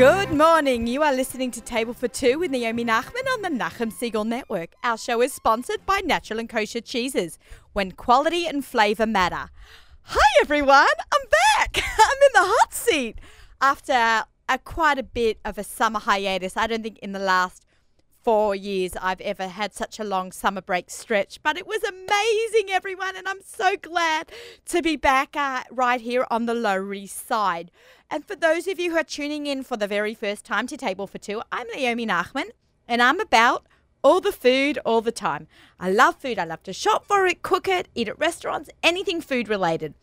Good morning. You are listening to Table for Two with Naomi Nachman on the Nachum Segal Network. Our show is sponsored by Natural and Kosher Cheeses, when quality and flavor matter. Hi, everyone. I'm back. I'm in the hot seat after a, quite a bit of a summer hiatus. I don't think in the last four years I've ever had such a long summer break stretch, but it was amazing, everyone, and I'm so glad to be back uh, right here on the Lower East Side. And for those of you who are tuning in for the very first time to Table for Two, I'm Naomi Nachman, and I'm about all the food all the time. I love food. I love to shop for it, cook it, eat at restaurants, anything food related.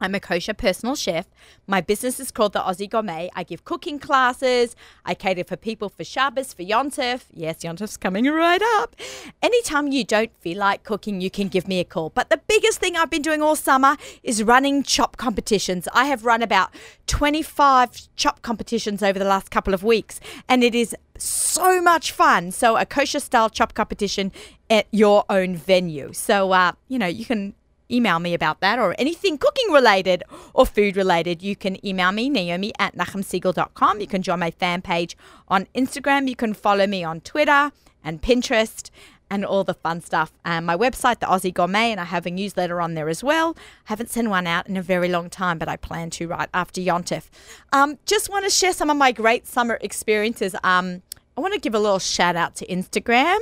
I'm a kosher personal chef. My business is called the Aussie Gourmet. I give cooking classes. I cater for people for Shabbos, for Yontif. Yes, Yontif's coming right up. Anytime you don't feel like cooking, you can give me a call. But the biggest thing I've been doing all summer is running chop competitions. I have run about 25 chop competitions over the last couple of weeks, and it is so much fun. So, a kosher style chop competition at your own venue. So, uh, you know, you can email me about that or anything cooking related or food related, you can email me, Naomi at nachumsegal.com. You can join my fan page on Instagram. You can follow me on Twitter and Pinterest and all the fun stuff. And my website, the Aussie Gourmet, and I have a newsletter on there as well. I haven't sent one out in a very long time, but I plan to right after Yontif. Um, just want to share some of my great summer experiences. Um, I want to give a little shout out to Instagram.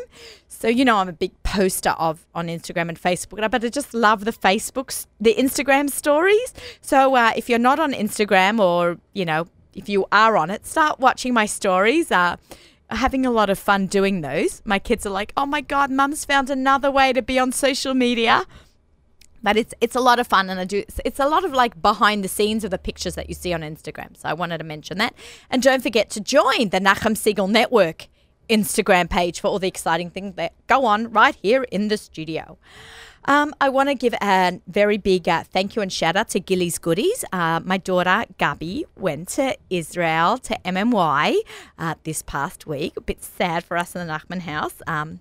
So you know I'm a big poster of on Instagram and Facebook, but I just love the Facebooks, the Instagram stories. So uh, if you're not on Instagram, or you know if you are on it, start watching my stories. Uh, having a lot of fun doing those. My kids are like, "Oh my god, Mum's found another way to be on social media." but it's it's a lot of fun and I do it's a lot of like behind the scenes of the pictures that you see on Instagram. So I wanted to mention that. And don't forget to join the Nachum Segal Network Instagram page for all the exciting things that go on right here in the studio. Um, I want to give a very big uh, thank you and shout out to Gilly's Goodies. Uh, my daughter Gabi went to Israel to MMY uh, this past week. A bit sad for us in the Nachman house. Um,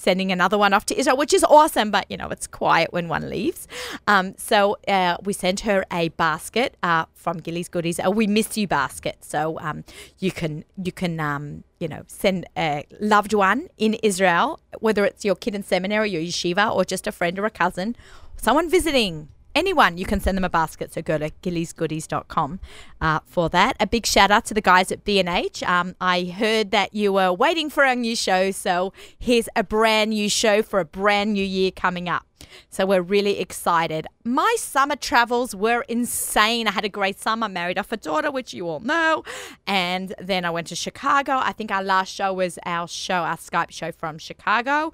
sending another one off to Israel, which is awesome, but you know, it's quiet when one leaves. Um, so uh, we sent her a basket uh, from Gilly's Goodies, a We Miss You basket. So um, you can, you can, um, you know, send a loved one in Israel, whether it's your kid in seminary or yeshiva or just a friend or a cousin, someone visiting anyone, you can send them a basket. So go to gillysgoodies.com uh, for that. A big shout out to the guys at B&H. Um, I heard that you were waiting for a new show. So here's a brand new show for a brand new year coming up. So we're really excited. My summer travels were insane. I had a great summer, married off a daughter, which you all know. And then I went to Chicago. I think our last show was our show, our Skype show from Chicago.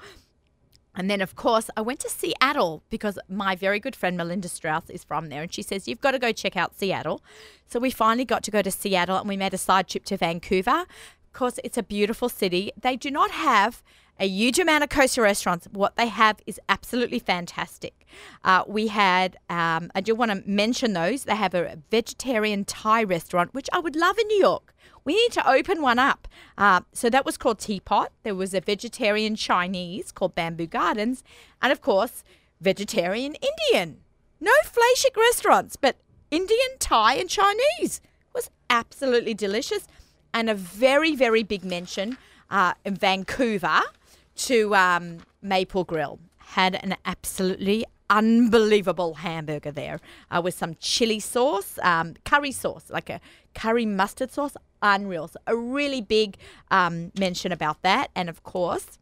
And then, of course, I went to Seattle because my very good friend Melinda Strauss is from there. And she says, You've got to go check out Seattle. So we finally got to go to Seattle and we made a side trip to Vancouver. Of course, it's a beautiful city. They do not have a huge amount of kosher restaurants. What they have is absolutely fantastic. Uh, we had, um, I do want to mention those. They have a vegetarian Thai restaurant, which I would love in New York. We need to open one up. Uh, so that was called Teapot. There was a vegetarian Chinese called Bamboo Gardens. And of course, vegetarian Indian. No flashik restaurants, but Indian, Thai, and Chinese. It was absolutely delicious. And a very, very big mention uh, in Vancouver to um, Maple Grill. Had an absolutely unbelievable hamburger there uh, with some chili sauce, um, curry sauce, like a curry mustard sauce. Unreal. So a really big um, mention about that. And of course,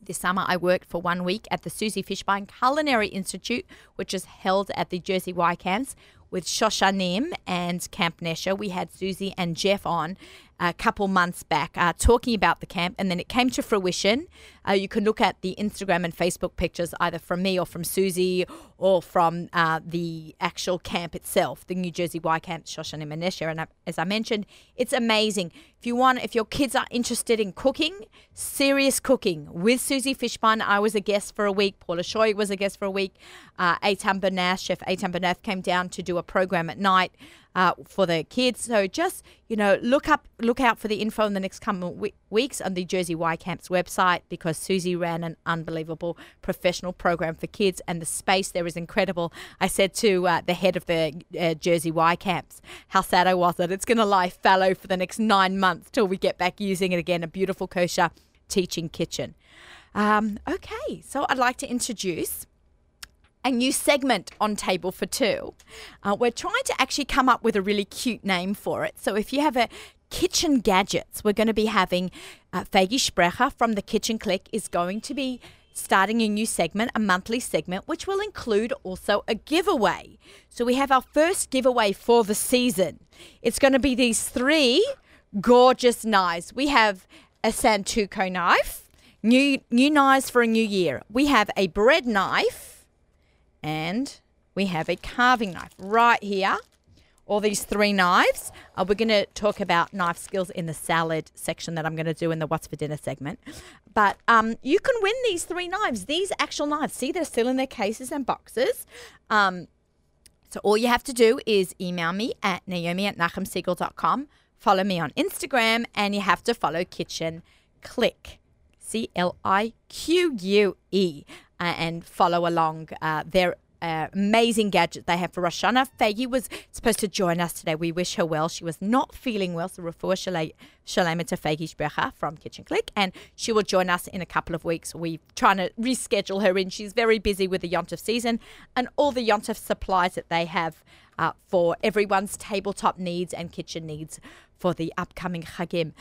this summer, I worked for one week at the Susie Fishbein Culinary Institute, which is held at the Jersey Y camps with Shoshanim and Camp Nesher. We had Susie and Jeff on, a couple months back uh, talking about the camp, and then it came to fruition. Uh, you can look at the Instagram and Facebook pictures either from me or from Susie or from uh, the actual camp itself, the New Jersey Y Camp, Shoshan and Manesha. And as I mentioned, it's amazing. If you want, if your kids are interested in cooking, serious cooking with Susie Fishbein, I was a guest for a week. Paula Shoyer was a guest for a week. Uh, Eitan Bernath, Chef Eitan Bernath came down to do a program at night uh, for the kids. So just you know, look up, look out for the info in the next coming we- weeks on the Jersey Y Camps website because Susie ran an unbelievable professional program for kids, and the space there is incredible. I said to uh, the head of the uh, Jersey Y Camps how sad I was that it's going to lie fallow for the next nine months till we get back using it again. A beautiful kosher teaching kitchen. Um, okay, so I'd like to introduce a new segment on Table for Two. Uh, we're trying to actually come up with a really cute name for it. So if you have a kitchen gadgets, we're going to be having uh, Faigy Sprecher from the Kitchen Clique is going to be starting a new segment, a monthly segment, which will include also a giveaway. So we have our first giveaway for the season. It's going to be these three gorgeous knives. We have a Santoku knife, new new knives for a new year. We have a bread knife and we have a carving knife right here. All these three knives. Uh, we're going to talk about knife skills in the salad section that I'm going to do in the What's for Dinner segment. But um, you can win these three knives, these actual knives. See, they're still in their cases and boxes. Um, so all you have to do is email me at naomi at nachumsegal.com, follow me on Instagram, and you have to follow Kitchen Clique, C L I Q U E, uh, and follow along uh, their uh, amazing gadget they have for Rosh Hashanah. Faigy was supposed to join us today. We wish her well. She was not feeling well, so refuah shalem to Faigy Sprecher from Kitchen Clique, and she will join us in a couple of weeks. We're trying to reschedule her in. She's very busy with the Yontif season and all the Yontif supplies that they have uh, for everyone's tabletop needs and kitchen needs for the upcoming Chagim.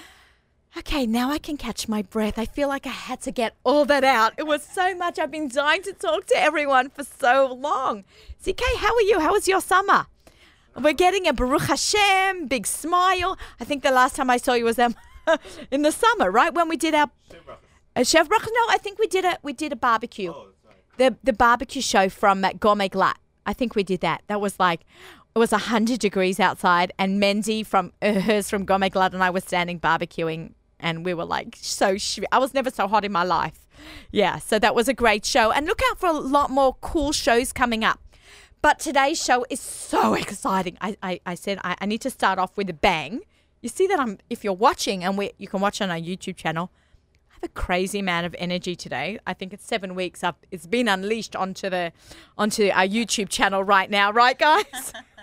Okay, now I can catch my breath. I feel like I had to get all that out. It was so much. I've been dying to talk to everyone for so long. CK, how are you? How was your summer? We're getting a Baruch Hashem, big smile. I think the last time I saw you was um, in the summer, right? When we did our uh, Chef Baruch. No, I think we did a we did a barbecue. Oh, the the barbecue show from uh, Gourmet Glatt. I think we did that. That was like it was 100 degrees outside and Mendy from uh, hers from Gourmet Glatt and I were standing barbecuing and we were like so sh- I was never so hot in my life. Yeah, so that was a great show. And look out for a lot more cool shows coming up. But today's show is so exciting. I, I, I said I, I need to start off with a bang. You see that I'm if you're watching and we you can watch on our YouTube channel. I have a crazy amount of energy today. I think it's seven weeks up. It's been unleashed onto the onto our YouTube channel right now, right, guys?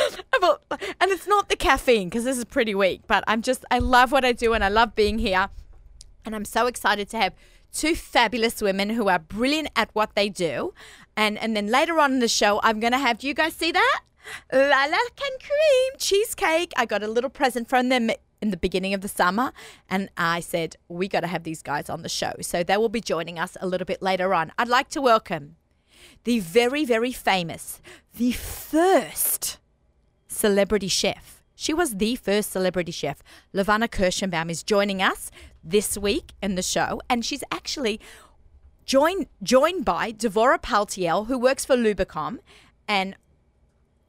And it's not the caffeine because this is pretty weak, but I'm just, I love what I do and I love being here. And I'm so excited to have two fabulous women who are brilliant at what they do. And, and then later on in the show, I'm going to have, do you guys see that? Lala and cream cheesecake. I got a little present from them in the beginning of the summer and I said, we got to have these guys on the show. So they will be joining us a little bit later on. I'd like to welcome the very, very famous, the first celebrity chef. She was the first celebrity chef. Levana Kirschenbaum is joining us this week in the show, and she's actually joined joined by Devora Paltiel, who works for Lubicom, and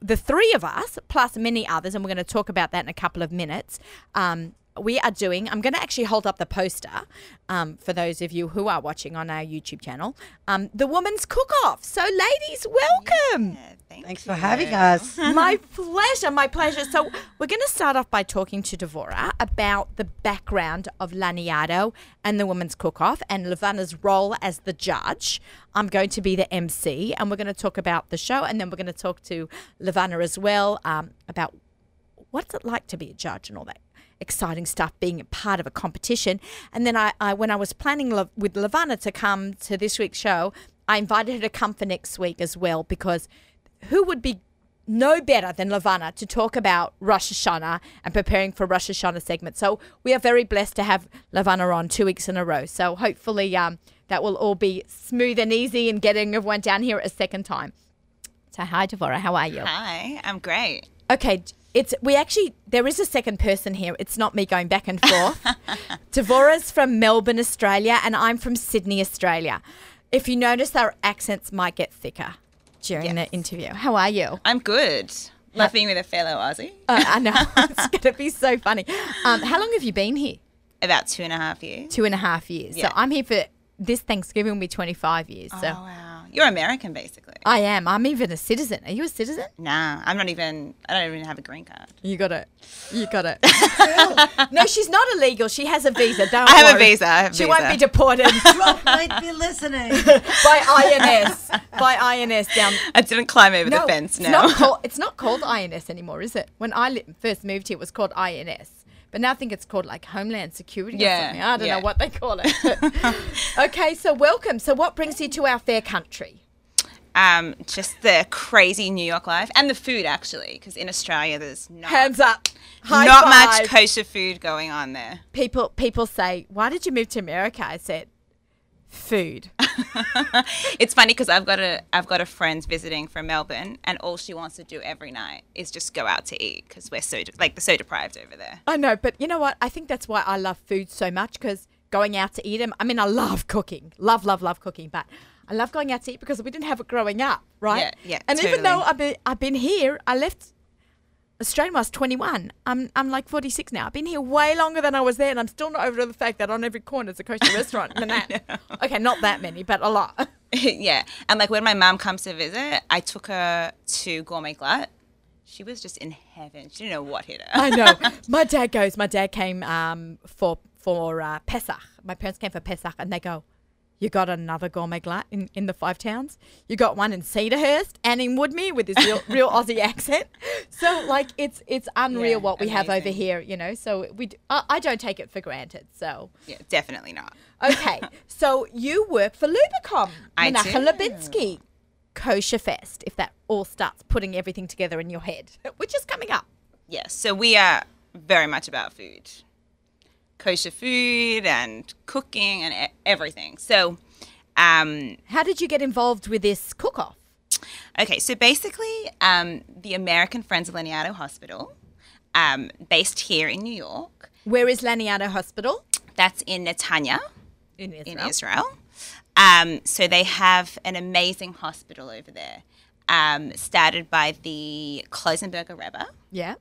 the three of us, plus many others, and we're going to talk about that in a couple of minutes. Um, we are doing, I'm going to actually hold up the poster um, for those of you who are watching on our YouTube channel, um, the Woman's Cook Off. So, ladies, welcome. Yeah, thank Thanks you. for having us. my pleasure, my pleasure. So we're going to start off by talking to Devora about the background of Laniado and the Women's Cook-Off and Levana's role as the judge. I'm going to be the MC, and we're going to talk about the show, and then we're going to talk to Levana as well um, about what's it like to be a judge and all that exciting stuff being a part of a competition and then I, I when i was planning Le- with levana to come to this week's show i invited her to come for next week as well because who would be no better than Levana to talk about Rosh Hashanah and preparing for Rosh Hashanah segment. So we are very blessed to have Levana on two weeks in a row. So hopefully um, that will all be smooth and easy and getting everyone down here a second time. So hi, Devora. How are you? Hi, I'm great. Okay, it's we actually there is a second person here. It's not me going back and forth. Devora's from Melbourne, Australia, and I'm from Sydney, Australia. If you notice, our accents might get thicker during Yes. the interview. How are you? I'm good. Love being with a fellow Aussie. Uh, I know it's going to be so funny. Um, how long have you been here? About two and a half years. Two and a half years. Yeah. So I'm here for this Thanksgiving will be 25 years. So Oh wow! You're American, basically. I am. I'm even a citizen. Are you a citizen? Nah, I'm not even. I don't even have a green card. You got it. You got it. no, she's not illegal. She has a visa. Don't I have a visa. I have a She won't be deported Trump might be listening. by INS. By INS down. I didn't climb over No, the fence. it's No. not called. It's not called INS anymore, is it? When I li- first moved here, it was called INS. But now I think it's called like Homeland Security or Yeah, something. I don't yeah. know what they call it. okay, so welcome. So what brings you to our fair country? um, just the crazy New York life and the food, actually, because in Australia there's not Hands up. High not five. much kosher food going on there. people people say, "Why did you move to America?" I said, "Food." It's funny because I've got a I've got a friend visiting from Melbourne, and all she wants to do every night is just go out to eat because we're so de- like they're so deprived over there. I know, but you know what? I think that's why I love food so much because going out to eat them. I mean, I love cooking, love, love, love cooking, but I love going out to eat because we didn't have it growing up, right? Yeah, yeah, And even though I've been, I've been here, I left Australia was 21. I'm, I'm like 46 now. I've been here way longer than I was there, and I'm still not over the fact that on every corner is a kosher restaurant. Okay, not that many, but a lot. yeah, and like when my mom comes to visit, I took her to Gourmet Glatt. She was just in heaven. She didn't know what hit her. I know. My dad goes. My dad came um, for for uh, Pesach. My parents came for Pesach, and they go, "You got another Gourmet Glatt in, in the five towns. You got one in Cedarhurst and in Woodmere with this real, real Aussie accent. So like it's it's unreal Yeah, what we have over here. You know. So we d- I, I don't take it for granted. So yeah, definitely not. okay. so you work for Lubicom. I Menachem. Lubinsky. Kosher Fest, if that all starts putting everything together in your head, which is coming up. Yes, so we are very much about food, kosher food and cooking and everything. So, um, How did you get involved with this cook off? okay, so basically, um, the American Friends of Laniado Hospital, um, based here in New York, Where is Laniado Hospital? that's in Netanya In Israel. in Israel. Um, so they have an amazing hospital over there, um, started by the Klausenburger Rebbe. Yeah.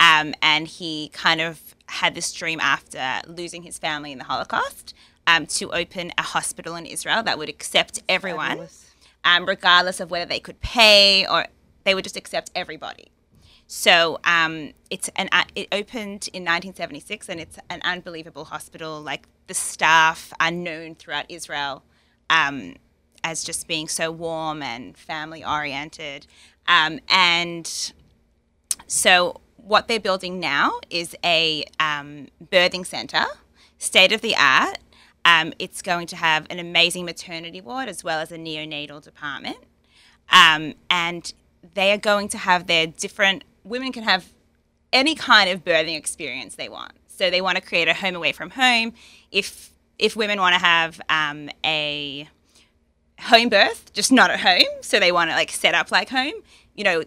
Um, and he kind of had this dream after losing his family in the Holocaust um, to open a hospital in Israel that would accept everyone, um, regardless of whether they could pay or they would just accept everybody. So um, it's an uh, it opened in 1976, and it's an unbelievable hospital. Like the staff are known throughout Israel um, as just being so warm and family oriented, um, and so what they're building now is a um, birthing center, state of the art. Um, it's going to have an amazing maternity ward as well as a neonatal department, um, and they are going to have their different. Women can have any kind of birthing experience they want. So they want to create a home away from home. If if women want to have um, a home birth, just not at home, so they want to like set up like home, you know,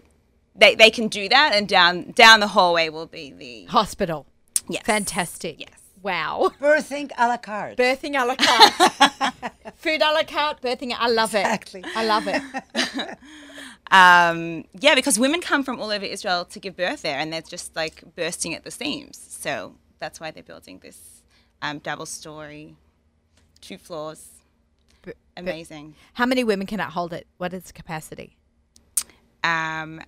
they, they can do that, and down down the hallway will be the Hospital. yes, Fantastic. Yes. Wow. Birthing a la carte. Birthing a la carte. Food a la carte, birthing. I love it. Exactly. I love it. Um, yeah, because women come from all over Israel to give birth there, and they're just like bursting at the seams. So that's why they're building this um, double story, two floors. B- Amazing. How many women can it hold it? What is the capacity? Um,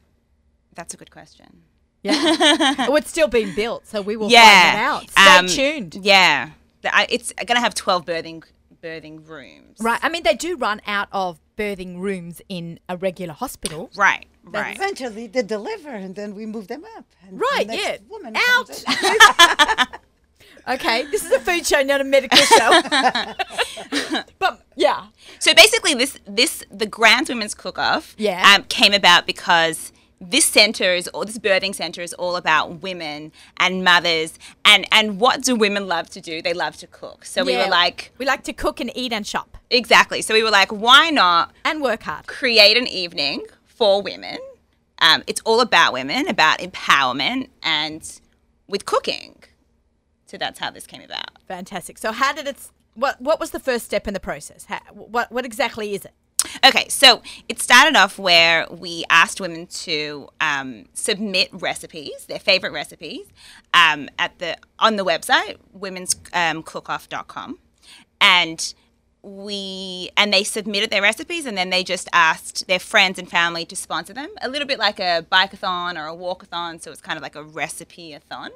that's a good question. Yeah. oh, it's still being built, so we will yeah. find it out. Stay Um, tuned. Yeah, it's going to have twelve birthing birthing rooms. Right. I mean, they do run out of birthing rooms in a regular hospital. Right. Then Right. Eventually they deliver and then we move them up. And Right, the next yeah. Woman Out. Okay, this is a food show, not a medical show. but yeah, So basically, this this the Grand Women's Cook Off Yeah. um, came about because this center is all this birthing center is all about women and mothers and and what do women love to do? They love to cook. So we were like, we like to cook and eat and shop exactly. So we were like, why not and work hard. create an evening for women? Um, it's all about women, about empowerment, and with cooking. So that's how this came about. Fantastic. So, how did it? What What was the first step in the process? How, what What exactly is it? Okay, so it started off where we asked women to um, submit recipes, their favorite recipes, um, at the on the website womenscookoff.com, and we and they submitted their recipes and then they just asked their friends and family to sponsor them a little bit like a bikeathon or a walkathon so it's kind of like a recipe-a-thon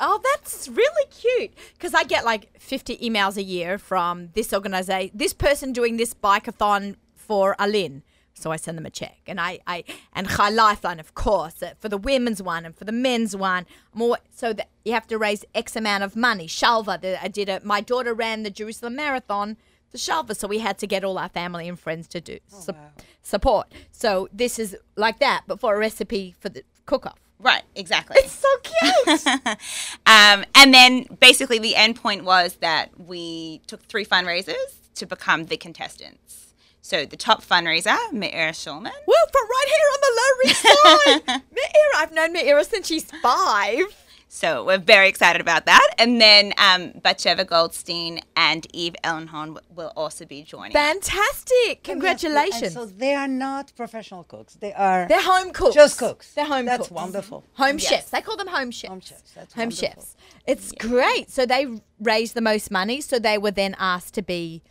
Oh, that's really cute. Because I get like 50 emails a year from this organization, this person doing this bikeathon for ALYN. So I send them a check, and I, I and Chai Lifeline, of course, uh, for the women's one and for the men's one. More so that you have to raise X amount of money. Shalva, the, I did it. My daughter ran the Jerusalem Marathon for Shalva, so we had to get all our family and friends to do su- support. So this is like that, but for a recipe for the cook-off. Right exactly It's so cute. um, and then basically the end point was that we took three fundraisers to become the contestants so the top fundraiser Meir Schulman Well, from right here on the Lower East Side. Meira, I've known Meira since she's five. So we're very excited about that. And then um, Batsheva Goldstein and Eve Ellenhorn will also be joining. us. Fantastic. And Congratulations. so they are not professional cooks. They are They're home cooks. just cooks. They're home cooks. That's cooks. wonderful. Home Yes. chefs. They call them home chefs. Home chefs. That's home wonderful. chefs. It's great. So they raised the most money. So they were then asked to be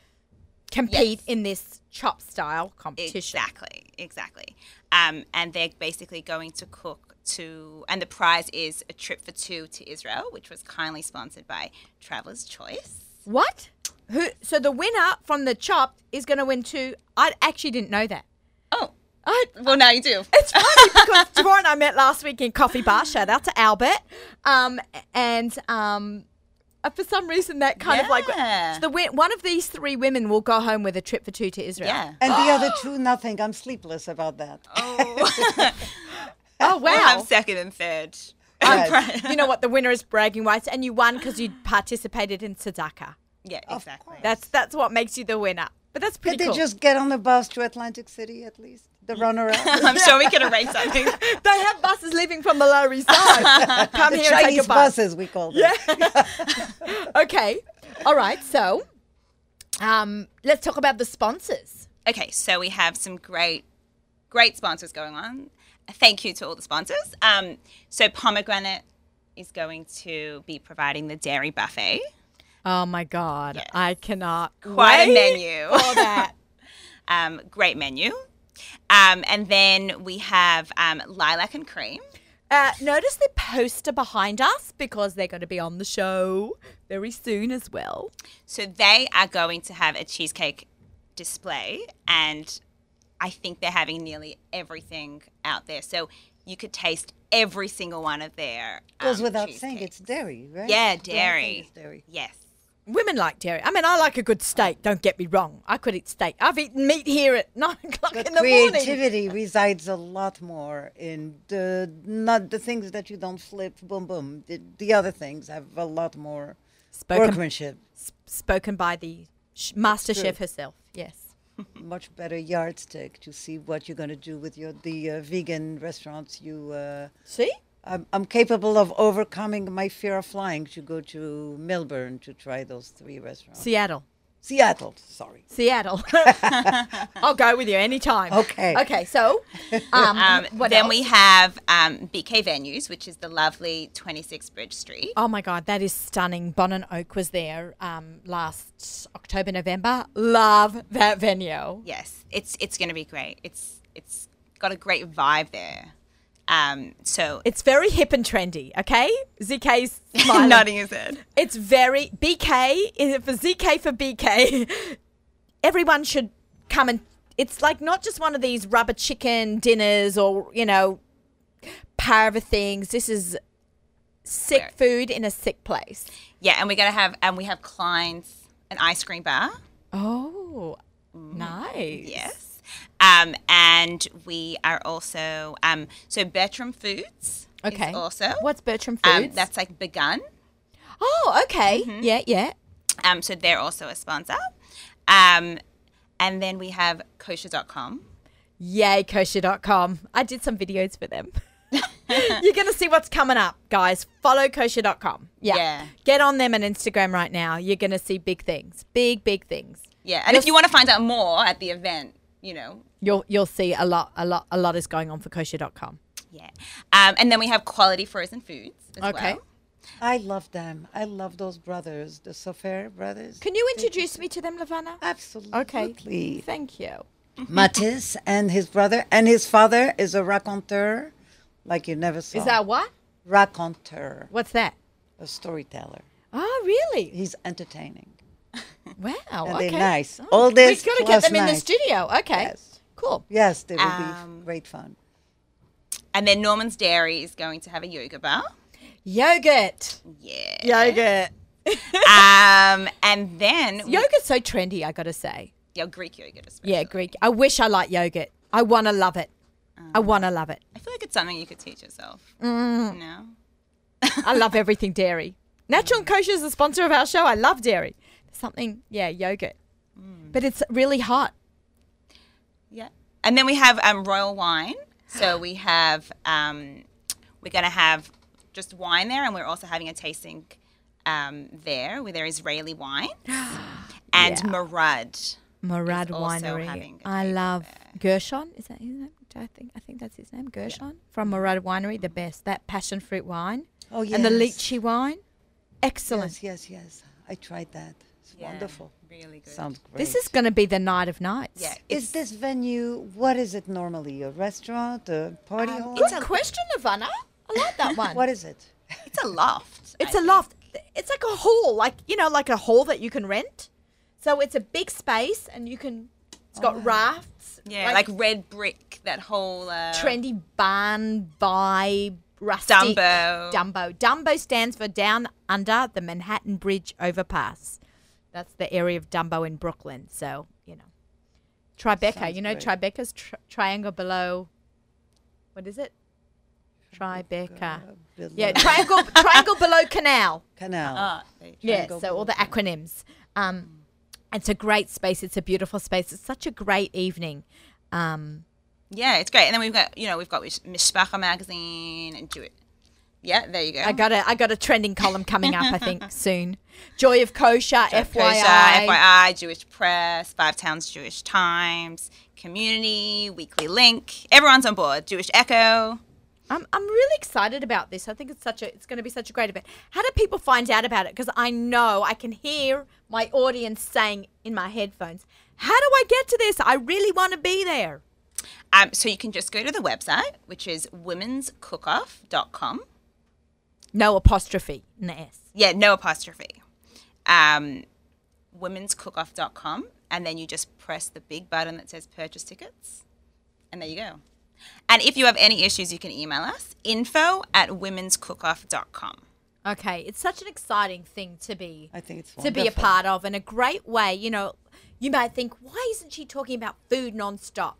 compete Yes. in this chop style competition. Exactly, exactly. Um, and they're basically going to cook to, and the prize is a trip for two to Israel, which was kindly sponsored by Traveler's Choice. What? Who? So the winner from the chopped is going to win two. I actually didn't know that. Oh, I, well, now you do. It's funny because Devor and I met last week in Coffee Bar. Shout out to Albert. Um, and um, uh, for some reason, that kind of like so the one of these three women will go home with a trip for two to Israel. Yeah. And the other two, nothing. I'm sleepless about that. Oh, Oh we'll wow. have second and third. Yes. you know what? The winner is bragging rights, and you won because you participated in Tzedakah. Yeah, exactly. course. That's that's what makes you the winner. But that's pretty Did they just get on the bus to Atlantic City at least? The runner up? I'm sure we can arrange something. they have buses leaving from the Lower East Side. Come the here and take Chinese a bus. buses, we call them. Okay. All right. So, um, let's talk about the sponsors. Okay, so we have some great, great sponsors going on. Thank you to all the sponsors. Um, so Pomegranate is going to be providing the dairy buffet. Oh my God, Yes. I cannot Quite a menu. for that. Um, great menu. Um, and then we have um, lilac and cream. Uh, notice the poster behind us because they're going to be on the show very soon as well. So they are going to have a cheesecake display, and I think they're having nearly everything out there. So you could taste every single one of their. Goes um, without saying, cheesecakes. it's dairy, right? Yeah, The whole thing dairy. is dairy. Yes. Women like dairy. I mean, I like a good steak. Don't get me wrong. I could eat steak. I've eaten meat here at nine o'clock But in the morning. creativity resides a lot more in the not the things that you don't flip, boom, boom. The, the other things have a lot more Spoken, workmanship, s- spoken by the sh- master chef herself. Yes. Much better yardstick to see what you're going to do with your the uh, vegan restaurants. You, uh, See? I'm, I'm capable of overcoming my fear of flying to go to Melbourne to try those three restaurants. Seattle. Seattle, sorry. Seattle. I'll go with you anytime. Okay. Okay. So, um, Um, what then else? we have um, BK Venues, which is the lovely 26 Bridge Street. Oh my God, that is stunning. Bon and Oak was there um, last October, November. Love that venue. Yes, it's it's going to be great. It's it's got a great vibe there. Um, so It's very hip and trendy, okay? ZK's smiling. nodding his head. It's very BK is it for ZK for BK. Everyone should come and it's like not just one of these rubber chicken dinners or you know parva things. This is sick Right. food in a sick place. Yeah, and we're gonna have and we have Klein's an ice cream bar. Oh, nice. Yes. Um, and we are also um, so Bertram Foods. is Okay. also What's Bertram um, Foods? that's like begun. oh, okay. Mm-hmm. Yeah, yeah. Um, so they're also a sponsor. Um, and then we have kosher.com. Yay, kosher.com. I did some videos for them. You're going to see what's coming up, guys. Follow kosher.com. Yeah. Yeah. Get on them on Instagram right now. You're going to see big things. Big, big things. Yeah, and if you want to find out more at the event, you know, You'll you'll see a lot a lot a lot is going on for kosher.com. yeah. Um, and then we have quality frozen foods as Okay. well. I love them. I love those brothers, the Sofer brothers. Can you introduce me to them, Levana? Absolutely. Okay. Thank you. Mathis and his brother, and his father is a raconteur, like you never saw. Is that what? raconteur, What's that? a storyteller? Oh, really? He's entertaining. Wow. And okay. they're nice. Oh, All this We've got to get plus them in the studio. Okay. Yes. Cool. Yes, they will Um, be great fun. And then Norman's Dairy is going to have a yoga bar. Yogurt. Yeah. Yogurt. Um, and then Yogurt's so trendy, I got to say. yeah, Greek yogurt especially. Yeah, Greek. I wish I liked yogurt. I want to love it. I want to love it. I feel like it's something you could teach yourself. Mm. No. I love everything dairy. Natural and Kosher is the sponsor of our show. I love dairy. Something, yeah, yogurt. But it's really hot. Yeah. And then we have um, royal wine. So we have um, we're going to have just wine there, and we're also having a tasting um, there with their Israeli wine and Yeah. Morad. Morad also Winery. having a I taste love there. Gershon. Is that his name? I think I think that's his name. Gershon from Morad Winery, the best. That passion fruit wine Oh, yes. and the lychee wine, excellent. Yes, yes, yes. I tried that. It's Yeah, wonderful. Really good. Sounds great. This is going to be the night of nights. yeah. Is this venue, what is it normally? A restaurant? A party Um, hall? Good question, Ivana. I like that one. what is it? It's a loft. It's I a loft. It's like a hall, like you know, like a hall that you can rent. So it's a big space, and you can. It's got rafts. Yeah, like, red brick, that whole uh, trendy barn vibe, rustic. Dumbo. Dumbo. Dumbo stands for Down Under the Manhattan Bridge Overpass. That's the area of Dumbo in Brooklyn. So you know, Tribeca. Sounds you know, great. Tribeca's tri- triangle below. What is it? Tribeca. Below- Yeah, triangle triangle below canal. Canal. Ah, there. Yeah, so all the acronyms. Um, it's a great space. It's a beautiful space. It's such a great evening. Um, Yeah, it's great. And then we've got, you know, we've got Mish- Mishpacha magazine and do it. Yeah, there you go. I got a I got a trending column coming up. I think soon. Joy of Kosher, FYI. Kosher, FYI, Jewish Press, Five Towns Jewish Times, Community, Weekly Link. Everyone's on board. Jewish Echo. I'm I'm really excited about this. I think it's such a it's going to be such a great event. How do people find out about it? Because I know I can hear my audience saying in my headphones, "How do I get to this? I really want to be there." Um, so you can just go to the website, which is womenscookoff.com. No apostrophe, an S. Yeah, no apostrophe. Um, womenscookoff.com. And then you just press the big button that says purchase tickets. And there you go. And if you have any issues, you can email us info at womenscookoff.com. Okay, it's such an exciting thing to be I think it's to be a part of and a great way. You know, you might think, why isn't she talking about food nonstop?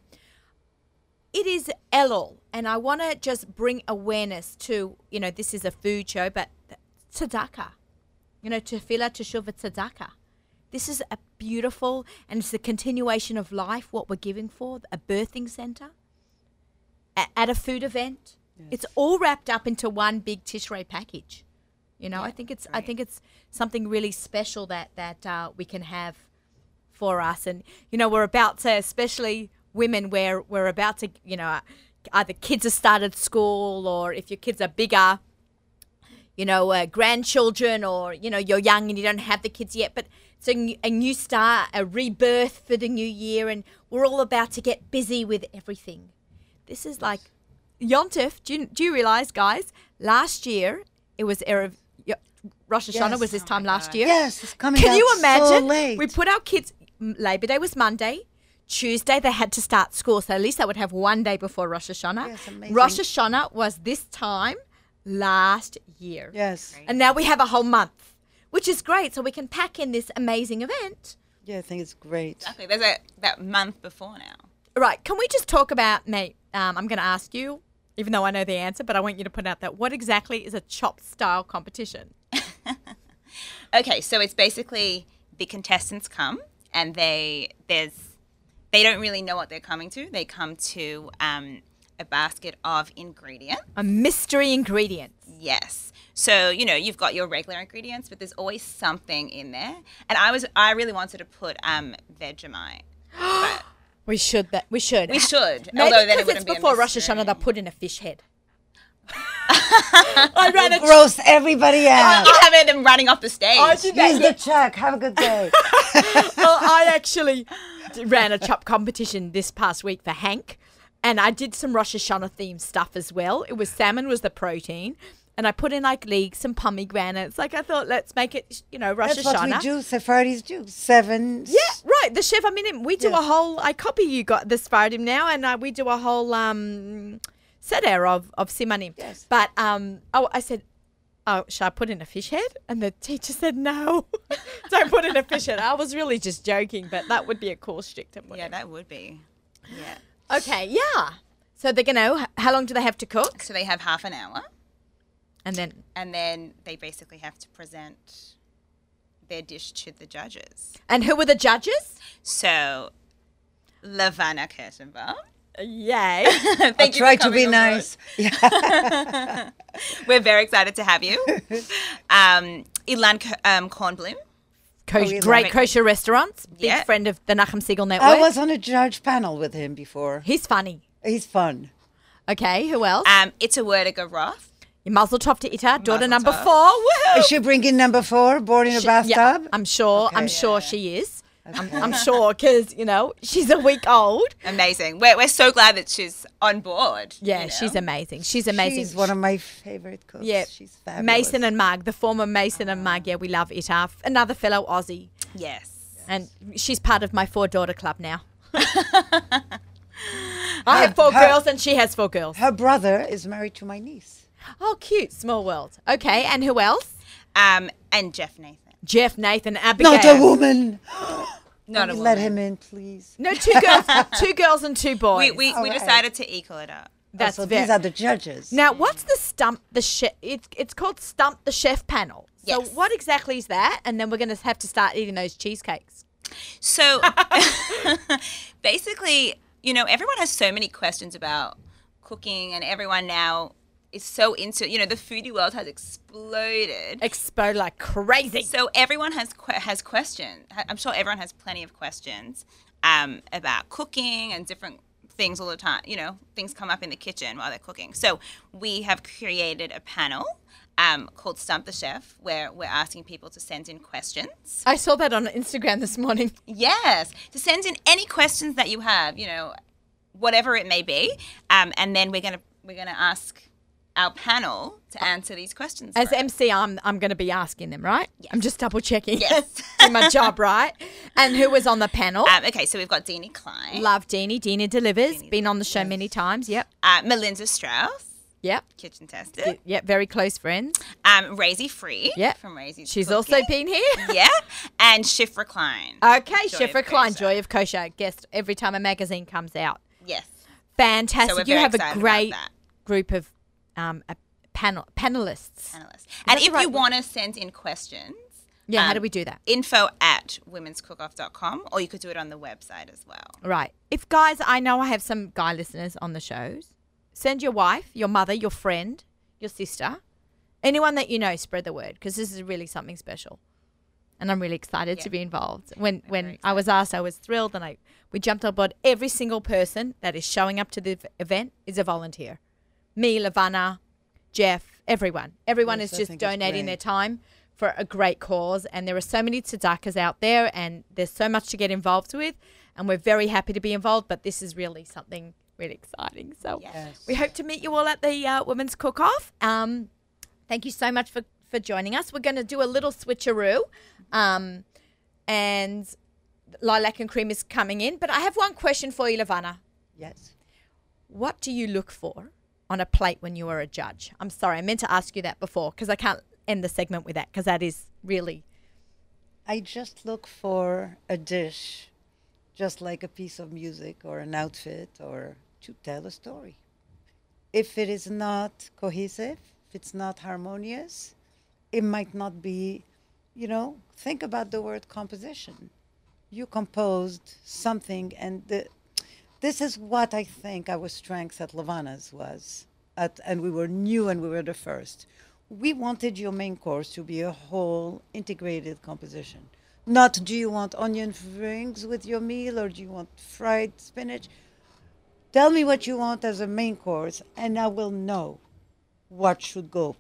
It is Elul, and I want to just bring awareness to, you know, this is a food show, but tzedakah, you know, tefillah, teshuva, tzedakah. This is a beautiful, and it's the continuation of life, what we're giving for, a birthing center, a- at a food event. It's all wrapped up into one big Tishrei package. You know, I think it's I think it's something really special that that uh, we can have for us, and you know, we're about to, especially women, where we're about to, you know, either kids have started school, or if your kids are bigger, you know, uh, grandchildren, or you know, you're young and you don't have the kids yet, but it's a new, a new start, a rebirth for the new year, and we're all about to get busy with everything. This is like Yontif. Do you, do you realize, guys? Last year it was Erev, Yo- Rosh Hashanah Yes. was this Oh time my last God. year. Yes, it's coming Can out you so imagine? late. We put our kids. Labor Day was Monday. Tuesday they had to start school, so at least they would have one day before Rosh Hashanah. Yes, amazing. Rosh Hashanah was this time last year, yes. and now we have a whole month, which is great. So we can pack in this amazing event. Yeah, I think it's great. Exactly. There's a that month before now. Right? Can we just talk about, mate? Um, I'm going to ask you, even though I know the answer, but I want you to put out that what exactly is a chop style competition? Okay, so it's basically the contestants come and they there's they don't really know what they're coming to. They come to um, a basket of ingredients. A mystery ingredient. Yes. So, you know, you've got your regular ingredients, but there's always something in there. And I was I really wanted to put um Vegemite. We should. That we should. we should. Maybe although then it it's wouldn't be a before Rosh mystery. Hashanah, they'll put in a fish head. I ran a Gross everybody out. You have them running off the stage. I did that. Use the check. Have a good day. well, I actually d- ran a chop competition this past week for Hank, and I did some Rosh Hashanah themed stuff as well. It was salmon was the protein, and I put in like leeks and pomegranates. Like I thought, let's make it, you know, Rosh That's what we do. Sephardi's do seven. Yeah, right. The chef. I mean, we do Yes. a whole. I copy you got the Sfardim now, and uh, we do a whole um seder of of simanim. Yes. But um, oh, I said. Oh, should I put in a fish head? And the teacher said no. Don't put in a fish head. I was really just joking, but that would be a cool strict. yeah, that would be. Yeah. Okay, yeah. So they're gonna. How long do they have to cook? So they have half an hour, And then and then they basically have to present their dish to the judges. and who were the judges? So, Levana Kirschenbaum. Yay! Thank I'll you for try to be nice. board. We're very excited to have you. Um, Ilan K- um, Kornblum. Kosher, yeah. great kosher restaurants. Big Yeah. friend of the Nachum Segal Network. I was on a judge panel with him before. He's funny. He's fun. Okay, who else? Um, it's a Werdiger Roth. Your Mazel Tov to Ita, daughter Mazel number tov. four. Woohoo! Is she bringing number four, born in a bathtub? yeah, I'm sure. I'm Okay. sure she is. I'm, I'm sure because you know she's a week old. Amazing. We're, we're so glad that she's on board. Yeah, you know? she's amazing. She's amazing. She's one of my favorite cooks. yeah, she's fabulous. Mason and Mug, the former Mason and Mug. Yeah, we love it Ita. Another fellow Aussie, Yes. and she's part of my four daughter club now. I have four her- girls and she has four girls. her brother is married to my niece. Oh, cute. Small world. Okay, and who else? Um, and Jeff Nathan. Jeff, Nathan, Abigail. Not a woman. Not a woman. Let him in, please. No, two girls, two girls and two boys. We, we, we right. decided to equal it up. Oh, That's so very. these are the judges. Now, what's the stump the chef? It's it's called stump the chef panel. So, Yes. what exactly is that? And then we're going to have to start eating those cheesecakes. So basically, you know, everyone has so many questions about cooking, and everyone now is so into, you know, the foodie world has exploded. Explode like crazy. So everyone has que- has questions. I'm sure everyone has plenty of questions um, about cooking and different things all the time. You know, things come up in the kitchen while they're cooking. So we have created a panel um, called Stump the Chef, where we're asking people to send in questions. I saw that on Instagram this morning. Yes, to send in any questions that you have. You know, whatever it may be, um, and then we're gonna we're gonna ask our panel to answer these questions. As. MC, I'm I'm going to be asking them, right? I'm just double checking. Yes. Do my job right. And who was on the panel? Um, okay, so we've got Deanie Klein, Love Deanie. Deanie delivers. Been on the show many times. Yep. uh, Melinda Strauss, Yep. kitchen tester, Yep. Very close friends. um, Razy Free, Yep. from Razy's She's Cooking. also been here. yeah, and Shifra Klein. Okay, Joy Shifra Klein, Kosher. Joy of Kosher, guest every time a magazine comes out. yes, Fantastic. So you have a great group of um, a panel panelists. panelists. And if right you want to send in questions, Yeah, how um, do we do that? info at womenscookoff.com, or you could do it on the website as well. Right. If guys, I know I have some guy listeners on the shows. Send your wife, your mother, your friend, your sister, anyone that you know. Spread the word because this is really something special, and I'm really excited to be involved. When when I was asked, I was thrilled, and I we jumped on board. Every single person that is showing up to the event is a volunteer. Me, Levana, Jeff, everyone. Everyone Yes, is I just donating their time for a great cause. And there are so many tzedakahs out there, and there's so much to get involved with. And we're very happy to be involved, but this is really something really exciting. So Yes. we hope to meet you all at the uh, Women's Cook Off. Um, thank you so much for, for joining us. We're going to do a little switcheroo. Um, and Lilac and Cream is coming in. But I have one question for you, Levana. Yes. What do you look for on a plate when you are a judge? I'm sorry, I meant to ask you that before because I can't end the segment with that because that is really I just look for a dish, just like a piece of music or an outfit or to tell a story. If it is not cohesive, if it's not harmonious, it might not be, you know, think about the word composition. You composed something, and the, this is what I think our strength at Levana's was. At, and we were new and we were the first. We wanted your main course to be a whole integrated composition. Not do you want onion rings with your meal or do you want fried spinach? Tell me what you want as a main course and I will know what should go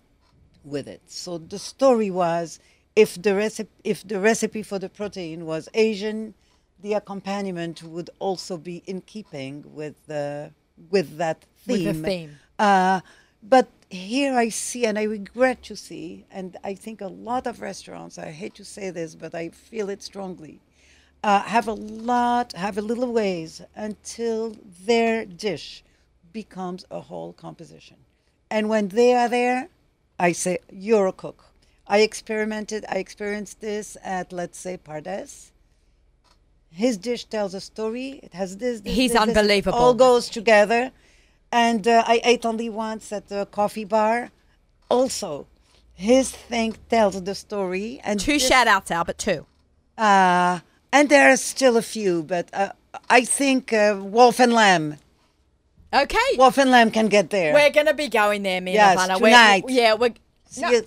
with it. So the story was if the recipe if the recipe for the protein was Asian, the accompaniment would also be in keeping with the with that With theme. the theme. Uh, but here I see, and I regret to see, and I think a lot of restaurants, I hate to say this, but I feel it strongly, uh, have a lot, have a little ways until their dish becomes a whole composition. And when they are there, I say, you're a cook. I experimented, I experienced this at, let's say, Pardes. His dish tells a story. It has this. this He's this, this. Unbelievable. all goes together. And uh, I ate only once at the coffee bar. Also, his thing tells the story. And Two this- shout outs, Albert, two. uh, and there are still a few, but uh, I think uh, Wolf and Lamb. Okay. Wolf and Lamb can get there. We're going to be going there, me Yes, and Ivana. We're- tonight. yeah, we're. No,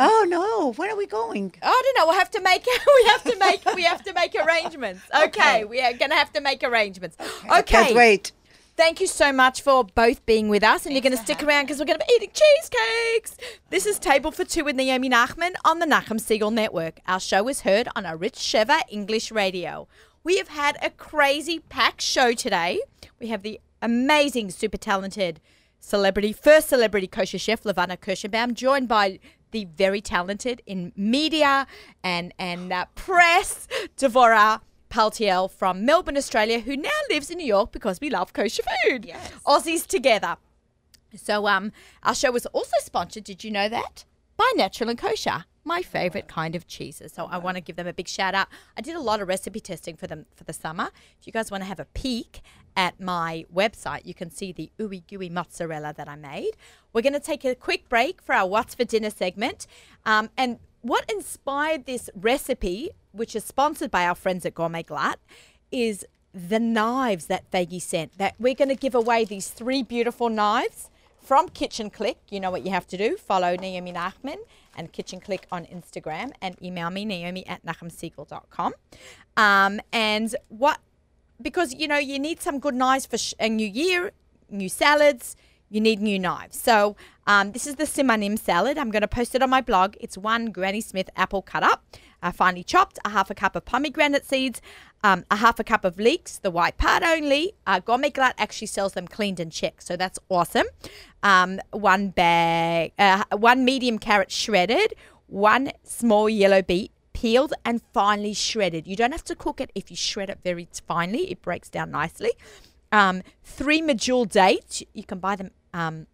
Oh no! Where are we going? Oh, I don't know. We'll have to make we have to make we have to make arrangements. Okay, Okay. we are going to have to make arrangements. I Okay. can't wait. Thank you so much for both being with us, and you're going to stick around because we're going to be eating cheesecakes. This is Table for Two with Naomi Nachman on the Nachum Segal Network. Our show is heard on a Rich Sheva English radio. We have had a crazy packed show today. We have the amazing, super talented celebrity, first celebrity kosher chef, Levana Kirschenbaum, joined by the very talented in media and and uh, press, Devora Paltiel from Melbourne, Australia, who now lives in New York because we love kosher food. Yes. Aussies together. So um, our show was also sponsored. Did you know that? By Natural and Kosher, my favorite kind of cheeses. So I want to give them a big shout out. I did a lot of recipe testing for them for the summer. If you guys want to have a peek at my website, you can see the ooey gooey mozzarella that I made. We're going to take a quick break for our What's for Dinner segment. Um, and what inspired this recipe, which is sponsored by our friends at Gourmet Glatt, is the knives that Faigy sent. That we're going to give away these three beautiful knives from Kitchen Clique. You know what you have to do. Follow Naomi Nachman and Kitchen Clique on Instagram and email me, naomi at nachumsegal.com. Um, and what, because, you know, you need some good knives for sh- a new year, new salads, you need new knives. So um, this is the Simanim salad. I'm going to post it on my blog. It's one Granny Smith apple cut up, finely chopped, a half a cup of pomegranate seeds, um, a half a cup of leeks, the white part only. Uh, Gourmet Glatt actually sells them cleaned and checked, so that's awesome. Um, one bag, uh, one medium carrot shredded, one small yellow beet peeled and finely shredded. You don't have to cook it if you shred it very finely; it breaks down nicely. Um, three medjool dates. You can buy them um,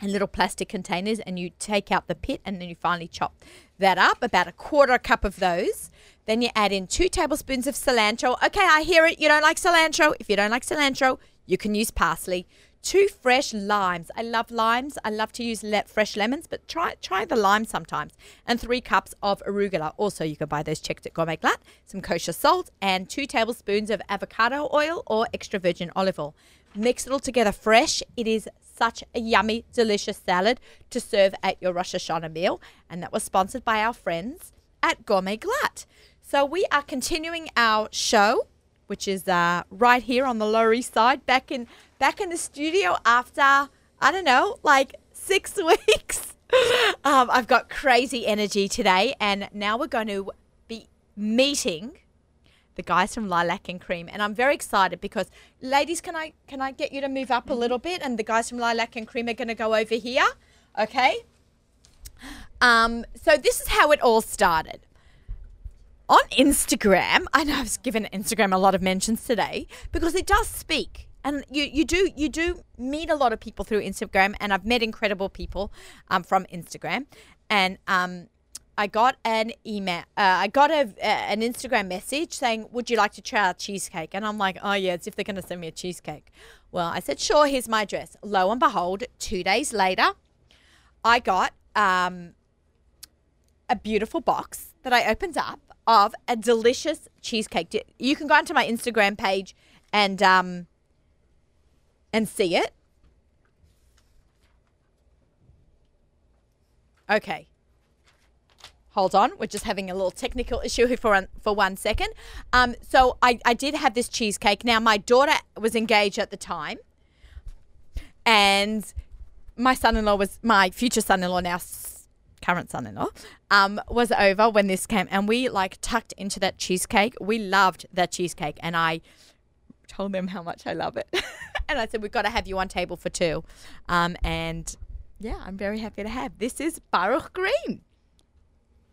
in little plastic containers, and you take out the pit, and then you finally chop that up. About a quarter cup of those. Then you add in two tablespoons of cilantro. Okay, I hear it. You don't like cilantro. If you don't like cilantro, you can use parsley. Two fresh limes. I love limes. I love to use le- fresh lemons, but try try the lime sometimes. And three cups of arugula. Also, you can buy those checked at Gourmet Glatt. Some kosher salt and two tablespoons of avocado oil or extra virgin olive oil. Mix it all together fresh. It is such a yummy, delicious salad to serve at your Rosh Hashanah meal. And that was sponsored by our friends at Gourmet Glatt. So we are continuing our show, which is uh, right here on the Lower East Side, back in back in the studio after I don't know, like six weeks. um, I've got crazy energy today, and now we're going to be meeting the guys from Lilac and Cream, and I'm very excited because, ladies, can I can I get you to move up a little bit? And the guys from Lilac and Cream are going to go over here, okay? Um, so this is how it all started. On Instagram, I know I've given Instagram a lot of mentions today because it does speak. And you, you do you do meet a lot of people through Instagram, and I've met incredible people um, from Instagram. And um, I got an email, uh, I got a, an Instagram message saying, "Would you like to try our cheesecake?" And I'm like, "Oh yeah, it's if they're going to send me a cheesecake." Well, I said, "Sure, here's my address." Lo and behold, two days later, I got um, a beautiful box that I opened up of a delicious cheesecake. You can go onto my Instagram page and um, and see it. Okay. Hold on, we're just having a little technical issue here for for one second. Um, so I, I did have this cheesecake. Now my daughter was engaged at the time, and my son-in-law was my future son-in-law now current son-in-law um, was over when this came and we like tucked into that cheesecake we loved that cheesecake and i told them how much i love it and i said we've got to have you on table for two um, and yeah i'm very happy to have this is baruch green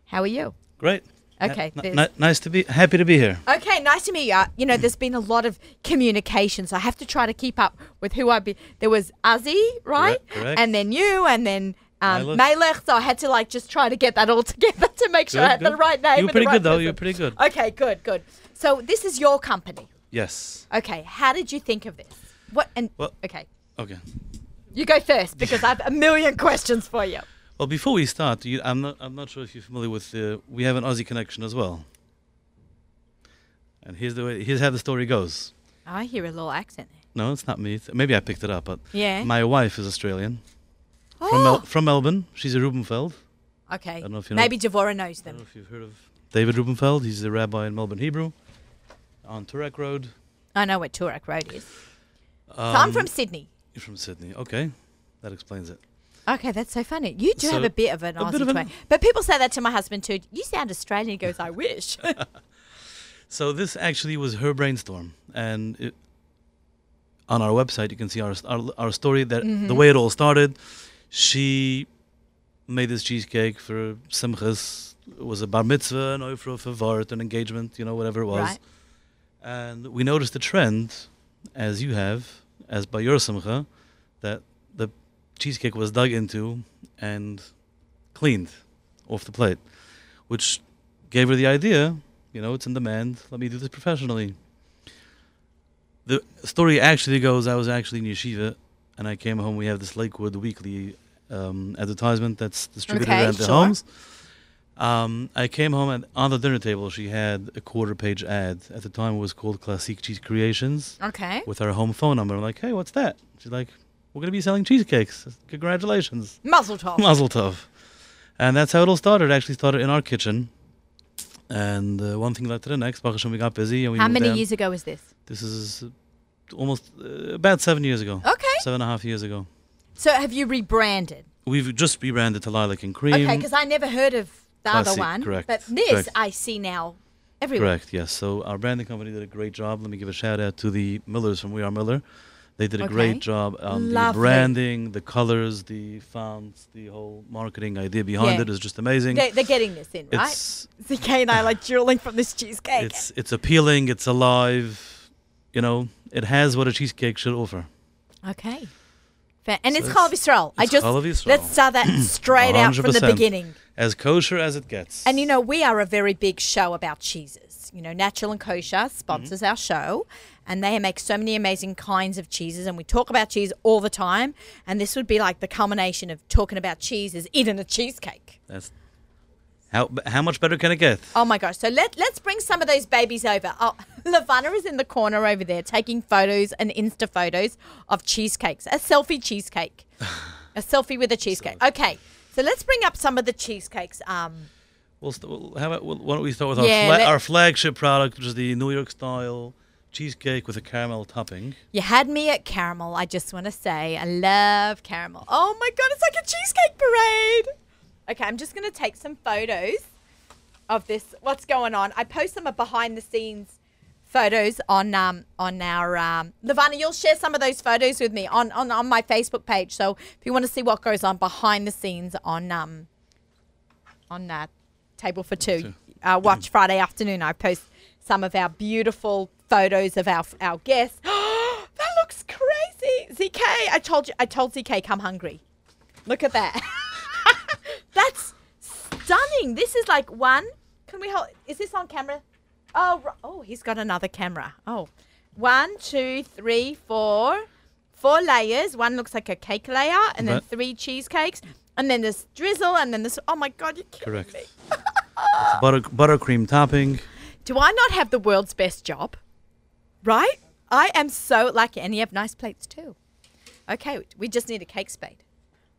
how are you Great. Okay, there's- ni- nice to be happy to be here. Okay, nice to meet you. Uh, You know, there's been a lot of communication, so I have to try to keep up with who I be. There was Azzy, right? Correct, correct. And then you, and then um. So I had to like just try to get that all together to make sure I Good, had the right name. You were pretty right good though. person. You're pretty good. Okay, good, good. So this is your company. Yes. Okay, how did you think of this? What and Well- okay, Okay. you go first because I have a million questions for you. Well, before we start, you, I'm not. I'm not sure if you're familiar with. Uh, we have an Aussie connection as well. And here's the way. Here's how the story goes. I hear a little accent there. No, it's not me. Maybe I picked it up, but Yeah. my wife is Australian from Mel- from Melbourne. She's a Rubenfeld. okay. I don't know if you know- Maybe Devorah knows them. I don't know them. if you've heard of David Rubenfeld. He's a rabbi in Melbourne Hebrew on Toorak Road. I know where Toorak Road is. So I'm Um, from Sydney. You're from Sydney. Okay, that explains it. Okay, that's so funny. You do So, have a bit of an a Aussie bit of an- twang. But people say that to my husband too. You sound Australian. He goes, I wish. So this actually was her brainstorm, and it, on our website you can see our our, our story that Mm-hmm. the way it all started. She made this cheesecake for simchas. It was a bar mitzvah, an oifro for vart, an engagement, you know, whatever it was. Right. And we noticed a trend, as you have, as by your simcha, that the cheesecake was dug into and cleaned off the plate, which gave her the idea, you know, it's in demand, let me do this professionally. The story actually goes I was actually in yeshiva and I came home. We have this Lakewood weekly um, advertisement that's distributed Okay, around the sure. homes. Um, I came home and on the dinner table she had a quarter page ad. At the time it was called Classique Cheese Creations okay. with our home phone number. I'm like, hey, what's that? She's like, we're going to be selling cheesecakes. Congratulations. Muzzle top. Mazel tov. And that's how it all started. It actually started in our kitchen. And uh, one thing led to the next. Baruch we got busy. And we How many down. years ago was this? This is almost uh, about seven years ago. Okay. Seven and a half years ago. So have you rebranded? We've just rebranded to Lilac and Cream. Okay, because I never heard of the other one. correct, But this correct. I see now everywhere. Correct, yes. So our branding company did a great job. Let me give a shout out to the Millers from We Are Miller. They did a Okay. great job on the branding, the colors, the fonts, the whole marketing idea behind Yeah. it is just amazing. They, they're getting this in, right? ZK and I like drooling from this cheesecake. it's it's appealing. It's alive. You know, it has what a cheesecake should offer. okay. Fair. And So it's it's- Yisrael. I just let's start that straight out from the beginning. As kosher as it gets. And you know, we are a very big show about cheeses. You know, Natural and Kosher sponsors Mm-hmm. our show, and they make so many amazing kinds of cheeses. And we talk about cheese all the time. And this would be like the culmination of talking about cheese is eating a cheesecake. That's how how much better can it get? Oh my gosh! So let let's bring some of those babies over. Oh, Levana is in the corner over there taking photos and Insta photos of cheesecakes. A selfie cheesecake, a selfie with a cheesecake. Okay, so let's bring up some of the cheesecakes. Um, We'll st- well, how about, well, why don't we start with our, Yeah, fla- our flagship product, which is the New York style cheesecake with a caramel topping. You had me at caramel. I just want to say I love caramel. Oh my god, it's like a cheesecake parade. Okay, I'm just going to take some photos of this. What's going on? I post some behind the scenes photos on um on our um Levana, you'll share some of those photos with me on on on my Facebook page. So if you want to see what goes on behind the scenes on um on that table for two, uh, watch Friday afternoon. I post some of our beautiful photos of our our guests. that looks crazy, ZK. I told you. I told ZK come hungry. Look at that. That's stunning. This is like one. Can we hold? Is this on camera? Oh, oh, he's got another camera. Oh, one, two, three, four, four layers. One looks like a cake layer, and then Right. three cheesecakes, and then this drizzle, and then this. Oh my God, you're killing Correct. me. Butter buttercream topping. Do I not have the world's best job? Right? I am so lucky, and you have nice plates too. Okay, we just need a cake spade.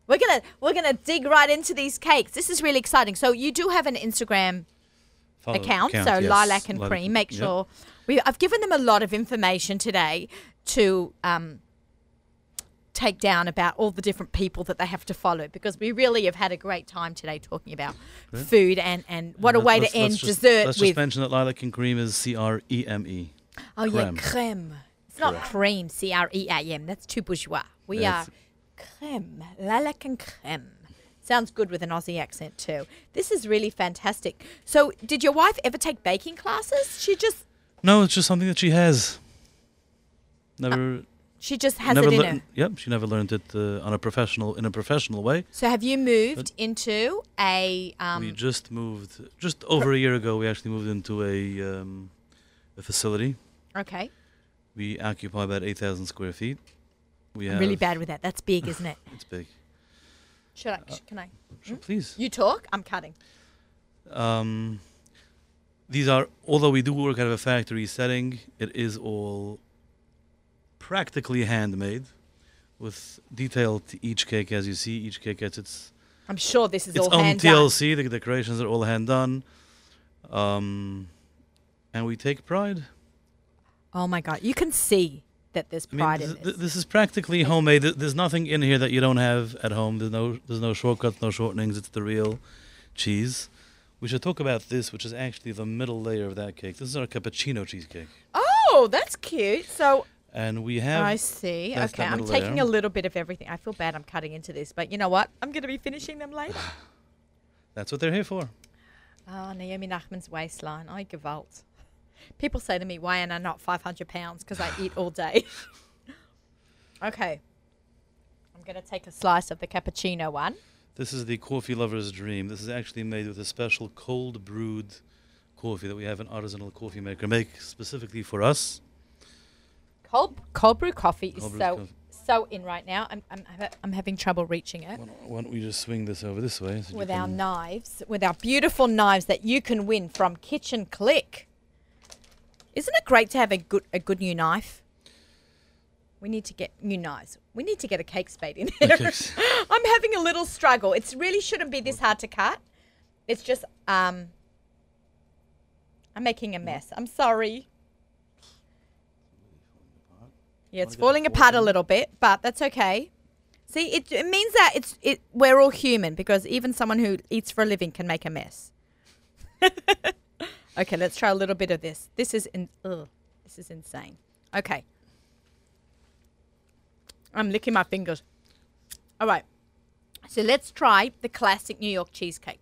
We're gonna we're gonna dig right into these cakes. This is really exciting. So you do have an Instagram Follow- account, so yes. lilac and Lilac- cream. Make yep. sure we. I've given them a lot of information today to um, take down about all the different people that they have to follow because we really have had a great time today talking about food and, and what a way to end just- dessert Let's with. just mention that lilac and cream is C R E M E. oh, yeah, creme. creme. It's not cream, C R E A M. That's too bourgeois. We That's- are creme, lilac and creme. Sounds good with an Aussie accent too. This is really fantastic. So, did your wife ever take baking classes? She just No, it's just something that she has. Never, she just has never it in her. Yep, she never learned it uh, on a professional in a professional way. So, have you moved into a um, we just moved just over a year ago. We actually moved into a um, a facility. Okay. We occupy about eight thousand square feet. We I'm really bad with that. That's big, isn't it? It's big. Should I? sh- Can I? Sure, please. You talk. I'm cutting. Um, these are, although we do work out of a factory setting, it is all practically handmade, with detail to each cake. As you see, each cake gets its I'm sure this is its all own hand done. TLC. The decorations are all hand done, um, and we take pride. Oh my god! You can see that there's I mean, pride th- in this. this is practically homemade. There's nothing in here that you don't have at home. There's no, there's no shortcuts, no shortenings. It's the real cheese. We should talk about this, which is actually the middle layer of that cake. This is our cappuccino cheesecake, Oh, that's cute. So and we have. I see. Okay, I'm taking layer. a little bit of everything. I feel bad. I'm cutting into this, but you know what? I'm going to be finishing them later. That's what they're here for. Oh, Naomi Nachman's waistline. I gewalt. People say to me, why am I not 500 pounds? Because I eat all day. okay. I'm going to take a slice of the cappuccino one. This is the coffee lover's dream. This is actually made with a special cold brewed coffee that we have an artisanal coffee maker make specifically for us. Cold, cold brew coffee is Cold brew so coffee. so in right now. I'm, I'm, I'm having trouble reaching it Why don't, why don't we just swing this over this way? so with our knives, with our beautiful knives that you can win from Kitchen Clique. Isn't it great to have a good a good new knife? We need to get new knives. We need to get a cake spade in there. I'm having a little struggle. It really shouldn't be this hard to cut. It's just um I'm making a mess. I'm sorry. Yeah, it's Wanna get the falling apart a little bit, but that's okay. See, it, it means that it's it we're all human because even someone who eats for a living can make a mess. okay, let's try a little bit of this. This is in, ugh, this is insane. Okay. I'm licking my fingers. All right. So let's try the classic New York cheesecake.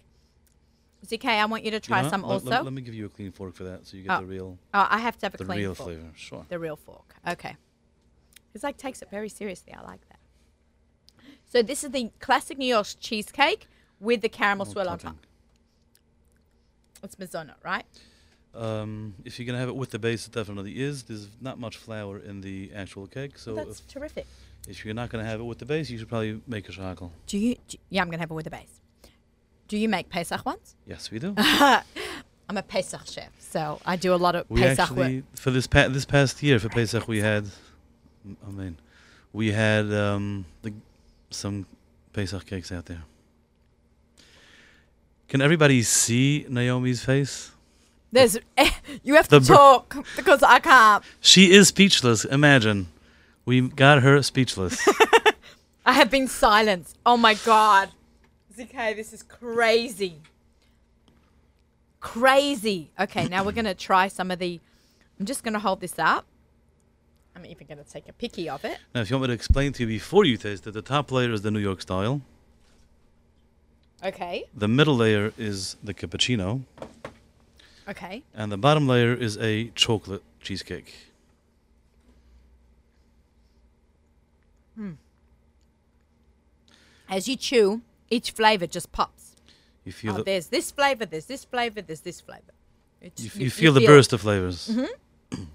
ZK, I want you to You try know some Let- also. Let, let me give you a clean fork for that, so you get Oh. the real, oh, I have to have a clean fork. the real fork. flavor. Sure. The real fork. Okay. It's like takes it very seriously. I like that. So this is the classic New York cheesecake with the caramel swirl on top. It's Mazzona, right? Um, if you're gonna have it with the base, it definitely is. There's not much flour in the actual cake, so That's if, terrific. if you're not gonna have it with the base, you should probably make a shackle. Do you? Do, yeah, I'm gonna have it with the base. Do you make Pesach ones? Yes, we do. I'm a Pesach chef, so I do a lot of we Pesach work. actually for this pa- this past year for Pesach we had, I mean, we had um, the, some Pesach cakes out there. Can everybody see Naomi's face? There's eh, you have The to br- talk because I can't. She is speechless. Imagine, we got her speechless. I have been silenced. Oh my god. ZK, this is crazy. Crazy. Okay, now we're gonna try some of the. I'm just gonna hold this up. I'm even gonna take a picky of it. now, if you want me to explain to you before you taste it, the top layer is the New York style. Okay. The middle layer is the cappuccino, Okay. and the bottom layer is a chocolate cheesecake. As you chew, each flavor just pops. You feel Oh, the, there's this flavor, there's this flavor, there's this flavor. It's- you, f- you feel the burst of flavors. Mm-hmm.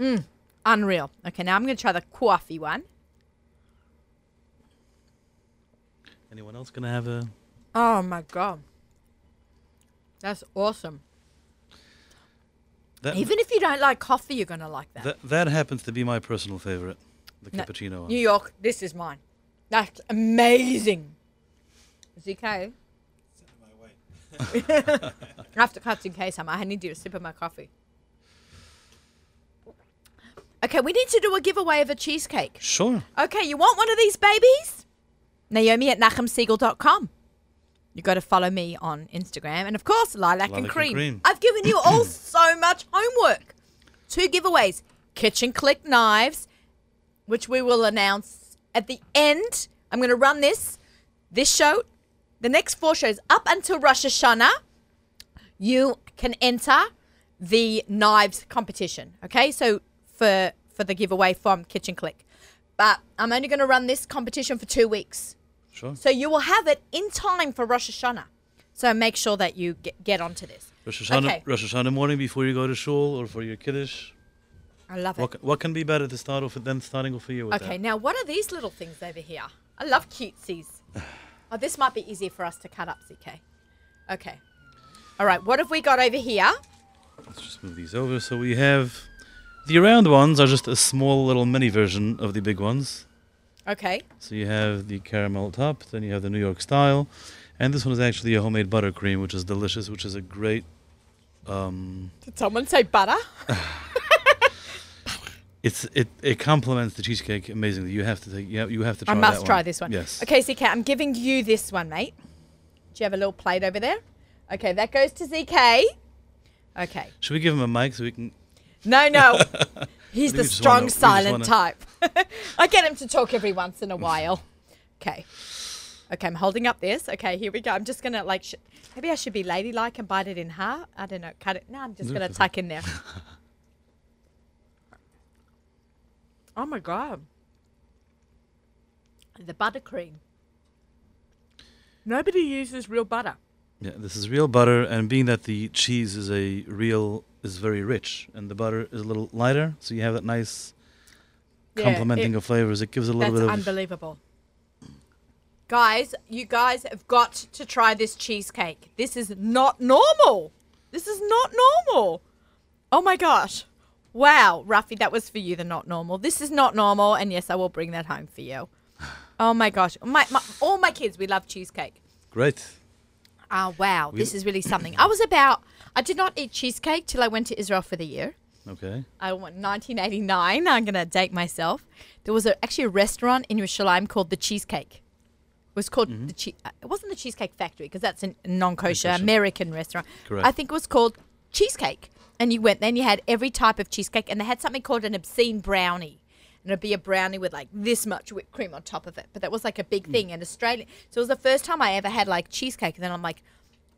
Mm. Unreal. Okay, now I'm gonna try the coffee one. Anyone else gonna have a? Oh my god. That's awesome. That, Even if you don't like coffee, you're gonna like that. that that happens to be my personal favorite, the No, cappuccino one. New York, this is mine. That's amazing. ZK. I have to After cutting case, I need you to sip of my coffee. Okay, we need to do a giveaway of a cheesecake. Sure. Okay, you want one of these babies? Naomi at nachumsegal.com. You've got to follow me on Instagram. And of course, Lilac, Lilac and, and cream. Cream. I've given you all so much homework. Two giveaways Kitchen Clique knives, which we will announce at the end. I'm going to run this, this show, the next four shows up until Rosh Hashanah. You can enter the knives competition. Okay, so for for the giveaway from Kitchen Clique, but I'm only going to run this competition for two weeks. Sure. So you will have it in time for Rosh Hashanah. So make sure that you get, get onto this. Rosh Hashanah, Okay. Rosh Hashanah morning before you go to shul or for your kiddush. I love it. What, ca- what can be better to start off with than starting off for you with Okay, that? now what are these little things over here? I love cutesies. Oh, this might be easier for us to cut up, CK. Okay. All right, what have we got over here? Let's just move these over. So we have the round ones are just a small little mini version of the big ones. Okay. So you have the caramel top, then you have the New York style, and this one is actually a homemade buttercream, which is delicious, which is a great. Um, Did someone say butter? it's it it complements the cheesecake amazingly. You have to take you have, you have to try I must try one. this one. Yes. Okay, ZK, I'm giving you this one, mate. Do you have a little plate over there? Okay, that goes to ZK. Okay. Should we give him a mic so we can? No, no. He's the strong, wanna- silent wanna- type. I get him to talk every once in a while. Okay. Okay, I'm holding up this. Okay, here we go. I'm just gonna like, sh- maybe I should be ladylike and bite it in half. I don't know, cut it. No, I'm just gonna tuck in there. oh my god, the buttercream. Nobody uses real butter. Yeah, this is real butter, and being that the cheese is a real is very rich, and the butter is a little lighter, so you have that nice Yeah, complementing it- of flavors. It gives a little bit of unbelievable. Guys, you guys have got to try this cheesecake. This is not normal. This is not normal. Oh my gosh. Wow, Ruffy, that was for you, the not normal. This is not normal, and yes, I will bring that home for you. Oh my gosh. My, my, all my kids, we love cheesecake. great. Oh, wow. We- this is really something. I was about, I did not eat cheesecake till I went to Israel for the year. Okay. I went 1989. I'm going to date myself. There was a, actually a restaurant in Yerushalayim called the Cheesecake. It was called Mm-hmm. the che- uh, It wasn't the Cheesecake Factory because that's a non-kosher Non-kosher. American restaurant. Correct. I think it was called Cheesecake. And you went there and you had every type of cheesecake, and they had something called an obscene brownie. And it'd be a brownie with like this much whipped cream on top of it. But that was like a big hmm. thing in Australia. So it was the first time I ever had like cheesecake. And then I'm like,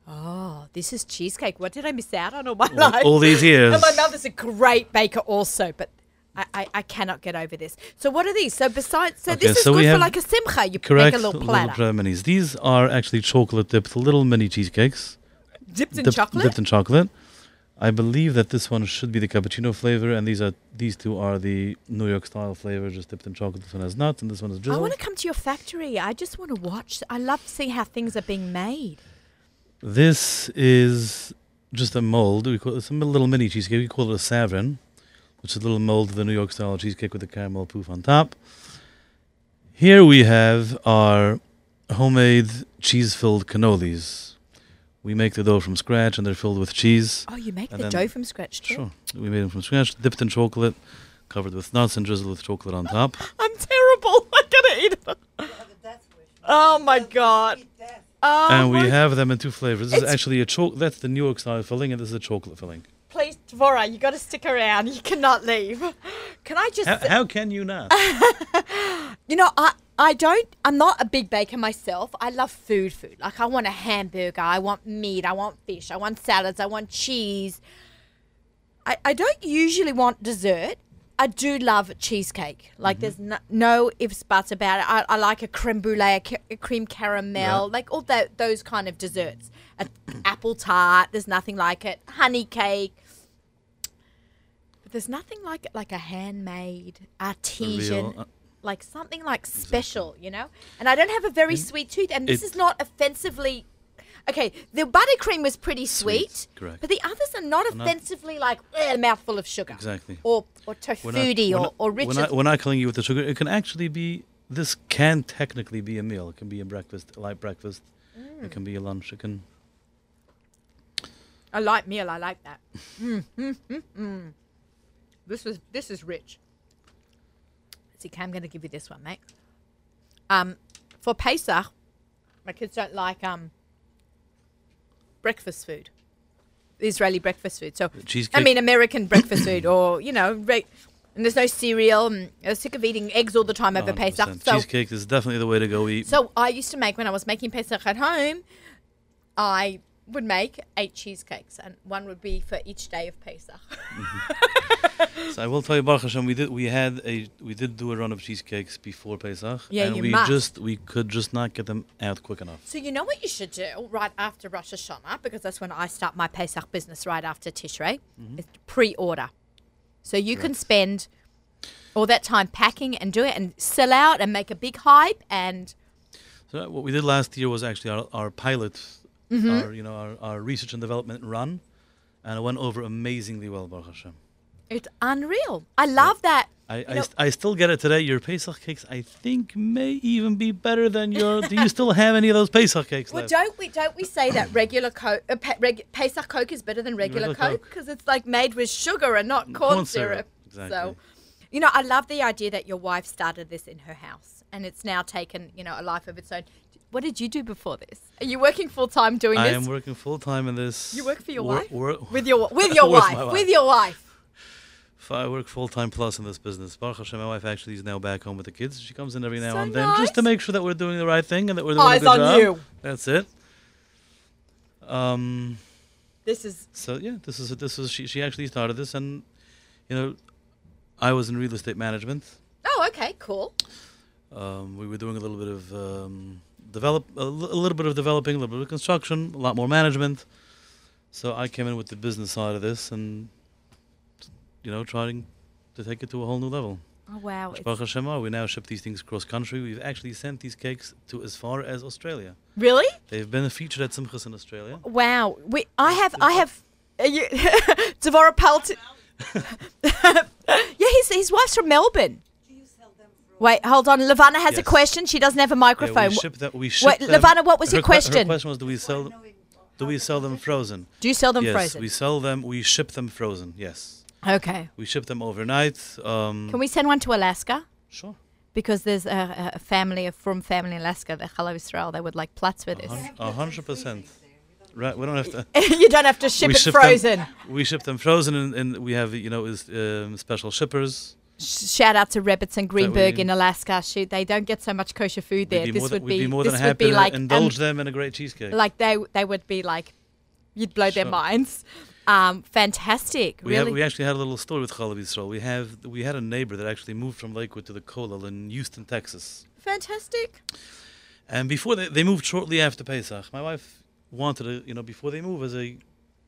oh, this is cheesecake. What did I miss out on all my All, life? all these years. And my mother's a great baker also, but I, I, I cannot get over this. So what are these? So besides, so Okay, this is so good for like a simcha. You Correct. make a little platter. little minis. These are actually chocolate dipped little mini cheesecakes. dipped in dipped, chocolate. Dipped in chocolate. I believe that this one should be the cappuccino flavor, and these are these two are the New York style flavor, just dipped in chocolate. This one has nuts, and this one is I want to come to your factory. I just want to watch. I love to see how things are being made. This is just a mold. We call it's a little mini cheesecake. We call it a savrin, which is a little mold of the New York style cheesecake with the caramel poof on top. Here we have our homemade cheese-filled cannolis. We make the dough from scratch, and they're filled with cheese. Oh, you make the dough from scratch too. Sure, we made them from scratch, dipped in chocolate, covered with nuts, and drizzled with chocolate on top. I'm terrible. I'm gonna eat it. Oh my god. Oh and we oh have them in two flavors. This is actually a chocolate. That's the New York style filling, and this is a chocolate filling. Please, Dvora, you got to stick around. You cannot leave. Can I just? How, how can you not? You know, I I don't. I'm not a big baker myself. I love food, food. Like I want a hamburger. I want meat. I want fish. I want salads. I want cheese. I I don't usually want dessert. I do love cheesecake. Like there's mm-hmm. no, no ifs buts about it. I, I like a creme brulee, a, ca- a cream caramel, Yeah. like all that those kind of desserts. A apple tart. There's nothing like it. Honey cake. There's nothing like like a handmade artesian real, uh, like something like special, you know. And I don't have a very sweet tooth, and this It- is not offensively. Okay, the buttercream was pretty sweet, Sweet, correct. but the others are not offensively like a mouthful of sugar, Exactly. or or Tofutti, or or Richard. not, we're not killing you with the sugar. It can actually be. This can technically be a meal. It can be a breakfast, a light breakfast. Mm. It can be a lunch. It can. a light meal, I like that. Mm, mm, mm, mm. This is this is rich. Okay, I'm going to give you this one, mate. Um, for Pesach, my kids don't like um breakfast food, Israeli breakfast food. So I mean American breakfast food, or you know, re- and there's no cereal. And they're sick of eating eggs all the time over 100%. Pesach. So Cheesecake is definitely the way to go eat. so I used to make when I was making Pesach at home, I would make eight cheesecakes, and one would be for each day of Pesach. Mm-hmm. So I will tell you, Baruch Hashem, we did we had a we did do a run of cheesecakes before Pesach, Yeah, and you we must. just we could just not get them out quick enough. So you know what you should do right after Rosh Hashanah, because that's when I start my Pesach business right after Tishrei, mm-hmm. is pre-order. So you can spend all that time packing and do it and sell out and make a big hype and So what we did last year was actually our, our pilot, Mm-hmm. our you know our, our research and development run, and it went over amazingly well, Baruch Hashem. it's unreal. I love that. I, I, st- I still get it today. Your Pesach cakes, I think, may even be better than your. do you still have any of those Pesach cakes Well, left? don't we don't we say that regular Coke, uh, pe- reg- Pesach Coke is better than regular, Regular Coke Coke. because it's like made with sugar and not corn, Corn syrup. syrup, exactly. So, you know, I love the idea that your wife started this in her house and it's now taken you know a life of its own. What did you do before this? Are you working full time doing I this I am working full time in this. You work for your wor- wife? wor- with your with your With wife? my With your wife. I work full time plus in this business. Baruch Hashem, my wife actually is now back home with the kids. She comes in every now So and then just to make sure that we're doing the right thing and that we're doing Eyes a good on job. you. That's it. Um. This is So yeah, this is this is she. She actually started this, and you know, I was in real estate management. oh okay, cool. Um, we were doing a little bit of um, develop, a, little bit of developing, a little bit of construction, a lot more management. So I came in with the business side of this, and you know, trying to take it to a whole new level. Oh wow, Hashem, we now ship these things cross country. We've actually sent these cakes to as far as Australia. really? They've been featured at Simchas in Australia. Wow. We, I have, I have, uh, you, Devora Pelt. yeah, his, his wife's from Melbourne. Wait, hold on. Levana has a question. She doesn't have a Yeah, microphone. we ship them. We ship Wait, them. Levana, what was her your que- Her question? question was, do we sell? Do we sell them frozen? Do you sell them yes, frozen? Yes, we sell them. We ship them frozen. Yes, okay. we ship them overnight. Um, Can we send one to Alaska? Sure. Because there's a, a family, a from family in Alaska, the Hello Israel, they would like plats with this. A hundred percent. Right. We don't have to. you don't have to ship it ship frozen. Them, we ship them frozen, and, and we have you know is um, special shippers. Sh- Shout out to Rebbits and Greenberg in Alaska. Shoot, they don't get so much kosher food there. This would be, more this than would happy be to like indulge um, them in a great cheesecake. like they they would be like you'd blow their minds. Um, fantastic, we really. have, we actually had a little story with Chalav Yisrael. We have we had a neighbor that actually moved from Lakewood to the Kollel in Houston, Texas. fantastic. And before they, they moved shortly after Pesach, my wife wanted to, you know, before they move as a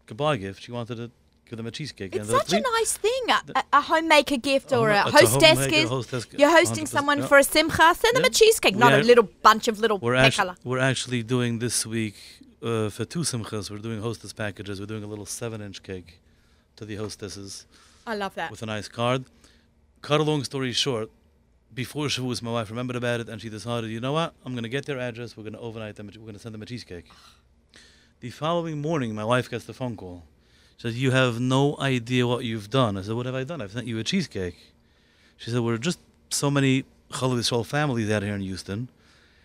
goodbye gift, she wanted to give them a cheesecake. It's such a nice thing, a, a, homemaker gift or a home- it's a hostess gift. hostess- You're hosting 100%, someone yeah. for a simcha. Send them Yeah. a cheesecake, We not a little bunch of little We're, actu- we're actually doing this week uh, for two simchas. We're doing hostess packages. We're doing a little seven-inch cake to the hostesses I love that. with a nice card. Cut a long story short, before Shavuos, my wife remembered about it and she decided, you know what? I'm going to get their address. We're going to overnight them. We're going to send them a cheesecake. The following morning, my wife gets the phone call. She said, "You have no idea what you've done." I said, "What have I done? I've sent you a cheesecake." She said, "We're just so many Chalav Yisrael families out here in Houston,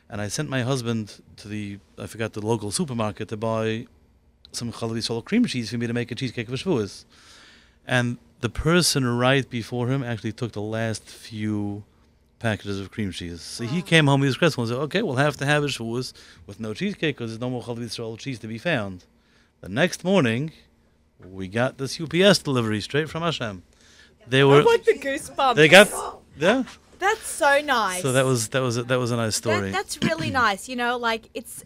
and I sent my husband to the I forgot the local supermarket to buy some Chalav Yisrael cream cheese for me to make a cheesecake for Shavuos." And the person right before him actually took the last few packages of cream cheese. So he came home, he was crestfallen, and said, okay, we'll have to have a Shavuos with no cheesecake because there's no more Chalav Yisrael cheese to be found. The next morning, we got this UPS delivery straight from Hashem. They I were, like the goosebumps. they got, yeah. That's so nice. So that was that was a, that was a nice That- story. that's really nice. You know, like it's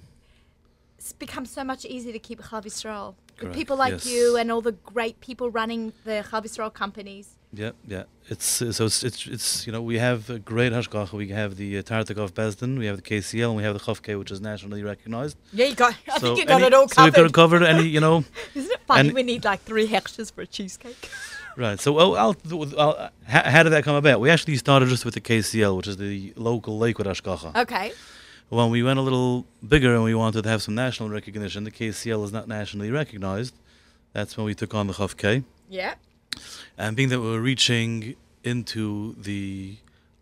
it's become so much easier to keep Chalav Yisrael. With people like yes. you and all the great people running the Chalav Yisrael companies. Yeah, yeah. It's uh, so it's, it's it's you know we have a great hashgacha. We have the uh, Tartikov Bezdin, we have the KCL, and we have the Chafke, which is nationally recognized. Yeah, you got. I so think you got any- it all covered. So we've got it covered. Any you know Isn't it funny? we need like three hechsheirim for a cheesecake. right. So I'll, I'll, how, how did that come about? We actually started just with the KCL, which is the local Lakewood hashgacha. Okay. When we went a little bigger and we wanted to have some national recognition, the KCL is not nationally recognized. That's when we took on the Chafke. Yeah. And being that we were reaching into the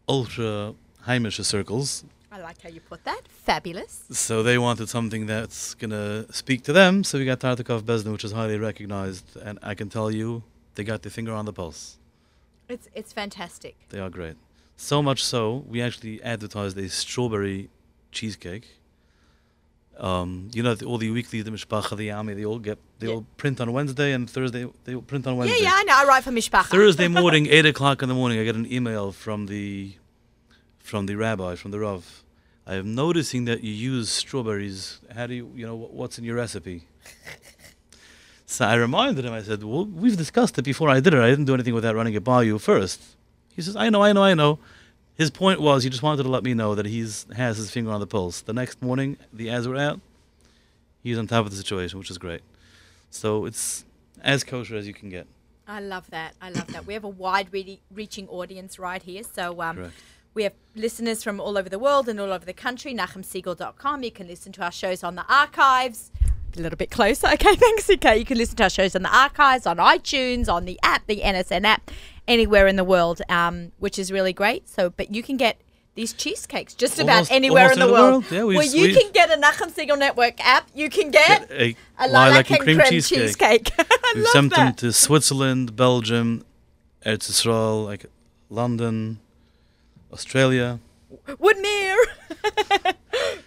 ultra heimische circles. I like how you put that. Fabulous. So they wanted something that's gonna speak to them. So we got Tartikov Bezdin, which is highly recognized, and I can tell you, they got their finger on the pulse. It's it's fantastic. They are great. So much so, we actually advertised a strawberry cheesecake. Um, you know, the, all the weekly, the Mishpacha, the Yami, they all get, they Yeah. all print on Wednesday, and Thursday they print on Wednesday. Yeah, yeah, I know. I write for Mishpacha. Thursday morning, eight o'clock in the morning, I get an email from the from the rabbi, from the rav. I am noticing that you use strawberries. How do you, you know, what's in your recipe? so I reminded him. I said, "Well, we've discussed it before. I did it. I didn't do anything without running it by you first. He says, "I know, I know, I know." His point was he just wanted to let me know that he's has his finger on the pulse. The next morning, the ads were out. He's on top of the situation, which is great. So it's as kosher as you can get. I love that. I love that. We have a wide re- reaching audience right here. So um, we have listeners from all over the world and all over the country. NachumSegal.com. You can listen to our shows on the archives. A little bit closer. Okay, thanks, okay. You can listen to our shows on the archives, on iTunes, on the app, the NSN app, anywhere in the world, um, which is really great. So, but you can get these cheesecakes just about anywhere in the world. world. Yeah, well, you we've- can get a Nachum Segal Network app. You can get, Get a a lilac, and cream, cheesecake. cheesecake. I We've sent them to Switzerland, Belgium, Eretz Israel, like London, Australia. Woodmere.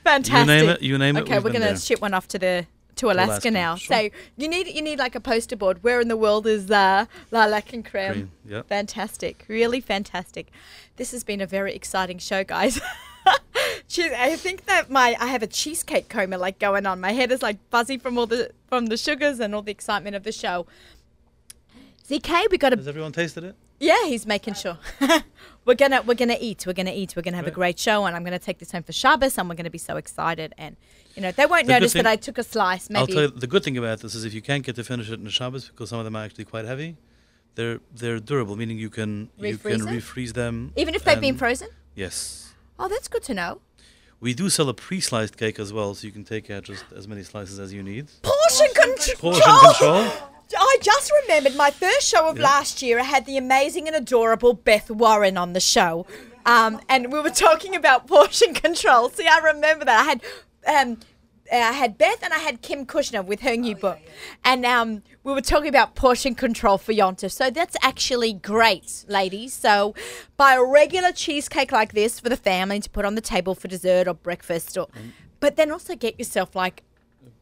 Fantastic. You name it. You name it. Okay, we're gonna ship one off to the to Alaska, Alaska, now. sure. So you need you need like a poster board. Where in the world is uh, lilac and creme? Cream, yep. Fantastic, really fantastic. This has been a very exciting show, guys. Cheese- I think that my I have a cheesecake coma like going on. My head is like fuzzy from all the from the sugars and all the excitement of the show. ZK, we got a Has everyone tasted it? Yeah, he's making sure. we're gonna we're gonna eat. We're gonna eat. We're gonna have a Great. show, and I'm gonna take this home for Shabbos, and we're gonna be so excited. And you know, they won't The good notice that thing- I took a slice. I'll Maybe tell you the good thing about this is if you can't get to finish it in the Shabbos because some of them are actually quite heavy, they're they're durable, meaning you can you can Refreeze it? refreeze them. even if they've been and- frozen. Yes. Oh, that's good to know. We do sell a pre-sliced cake as well, so you can take out just as many slices as you need. Portion control. Portion control. I just remembered my first show of Yeah. last year. I had the amazing and adorable Beth Warren on the show, um, and we were talking about portion control. See, I remember that I had. Um, I had Beth and I had Kim Kushner with her new book, and um, we were talking about portion control for Yontif. So that's actually great, ladies. So buy a regular cheesecake like this for the family to put on the table for dessert or breakfast, or but then also get yourself like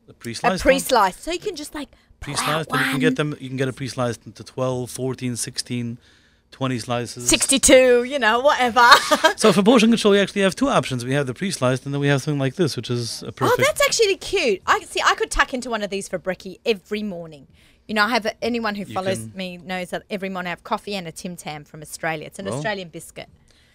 a pre-slice, one. pre-sliced, so you can just like pull out pre-sliced and you can get them you can get a pre-sliced into 12 14 16 20 slices 62, you know, whatever. so for portion control you actually have two options we have the pre-sliced and then we have something like this which is a oh, perfect that's actually cute. I see. I could tuck into one of these for Bricky every morning. You know, I have a, anyone who You follows can- me knows that every morning I have coffee and a Tim Tam from Australia. It's an Well. Australian biscuit.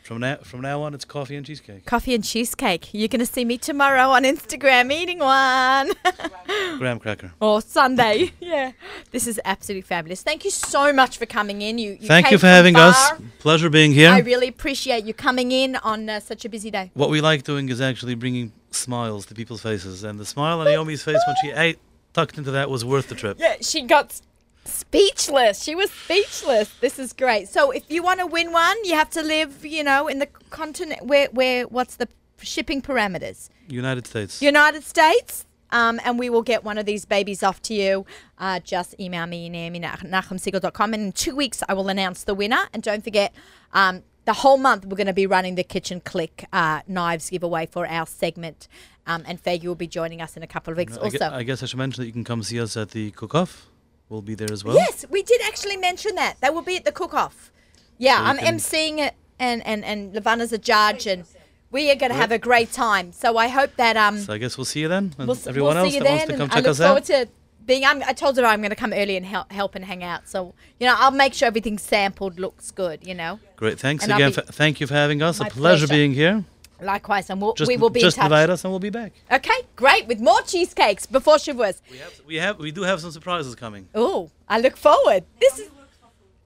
From now from now on it's coffee and cheesecake Coffee and cheesecake. You're going to see me tomorrow on Instagram eating one. graham cracker or Sunday. yeah. This is absolutely fabulous. Thank you so much for coming in. You, you thank you for having us pleasure being here I really appreciate you coming in on uh, such a busy day. what we like doing is actually bringing smiles to people's faces and the smile on naomi's face when she ate tucked into that was worth the trip Yeah, she got speechless. She was speechless. This is great. So if you want to win one, you have to live, you know, in the continent where where what's the shipping parameters? united states United States. Um, and we will get one of these babies off to you. Uh, just email me, Naomi, nachumsegal.com. And in two weeks, I will announce the winner. And don't forget, um, the whole month, we're going to be running the Kitchen Clique uh, knives giveaway for our segment. Um, and Faigy will be joining us in a couple of weeks I, also. I guess I should mention that you can come see us at the cook-off we'll be there as well Yes, we did actually mention that. They will be at the cook-off. Yeah, So you I'm can- emceeing it, and and and Levana's a judge, and we are going to have a great time. So I hope that um so i guess we'll see you then and we'll, s- everyone we'll else see you that then. wants to come and I look us forward out to being. I'm, I told her I'm going to come early and help help and hang out. So you know, I'll make sure everything sampled looks good. You know, Great. Thanks And I'll again. be- thank you for having us. My a pleasure, pleasure. being here. Likewise, and we'll, Just, we will be just in touch. invite us and we'll be back. Okay, great with more cheesecakes before Shavuos. We have, we have, we do have some surprises coming. Oh, I look forward. This is.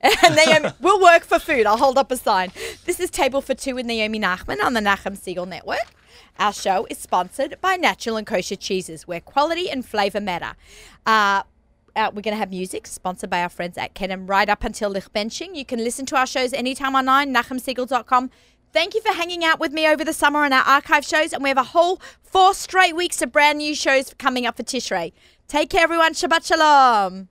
and Naomi, we'll work for food. I'll hold up a sign. This is Table for Two with Naomi Nachman on the Nachum Segal Network. Our show is sponsored by Natural and Kosher Cheeses, where quality and flavor matter. Uh, uh, we're going to have music sponsored by our friends at Kenem right up until Lichbenching. You can listen to our shows anytime online, nachumsegal.com. Thank you for hanging out with me over the summer on our archive shows, and we have a whole four straight weeks of brand new shows coming up for Tishrei. Take care, everyone. Shabbat Shalom.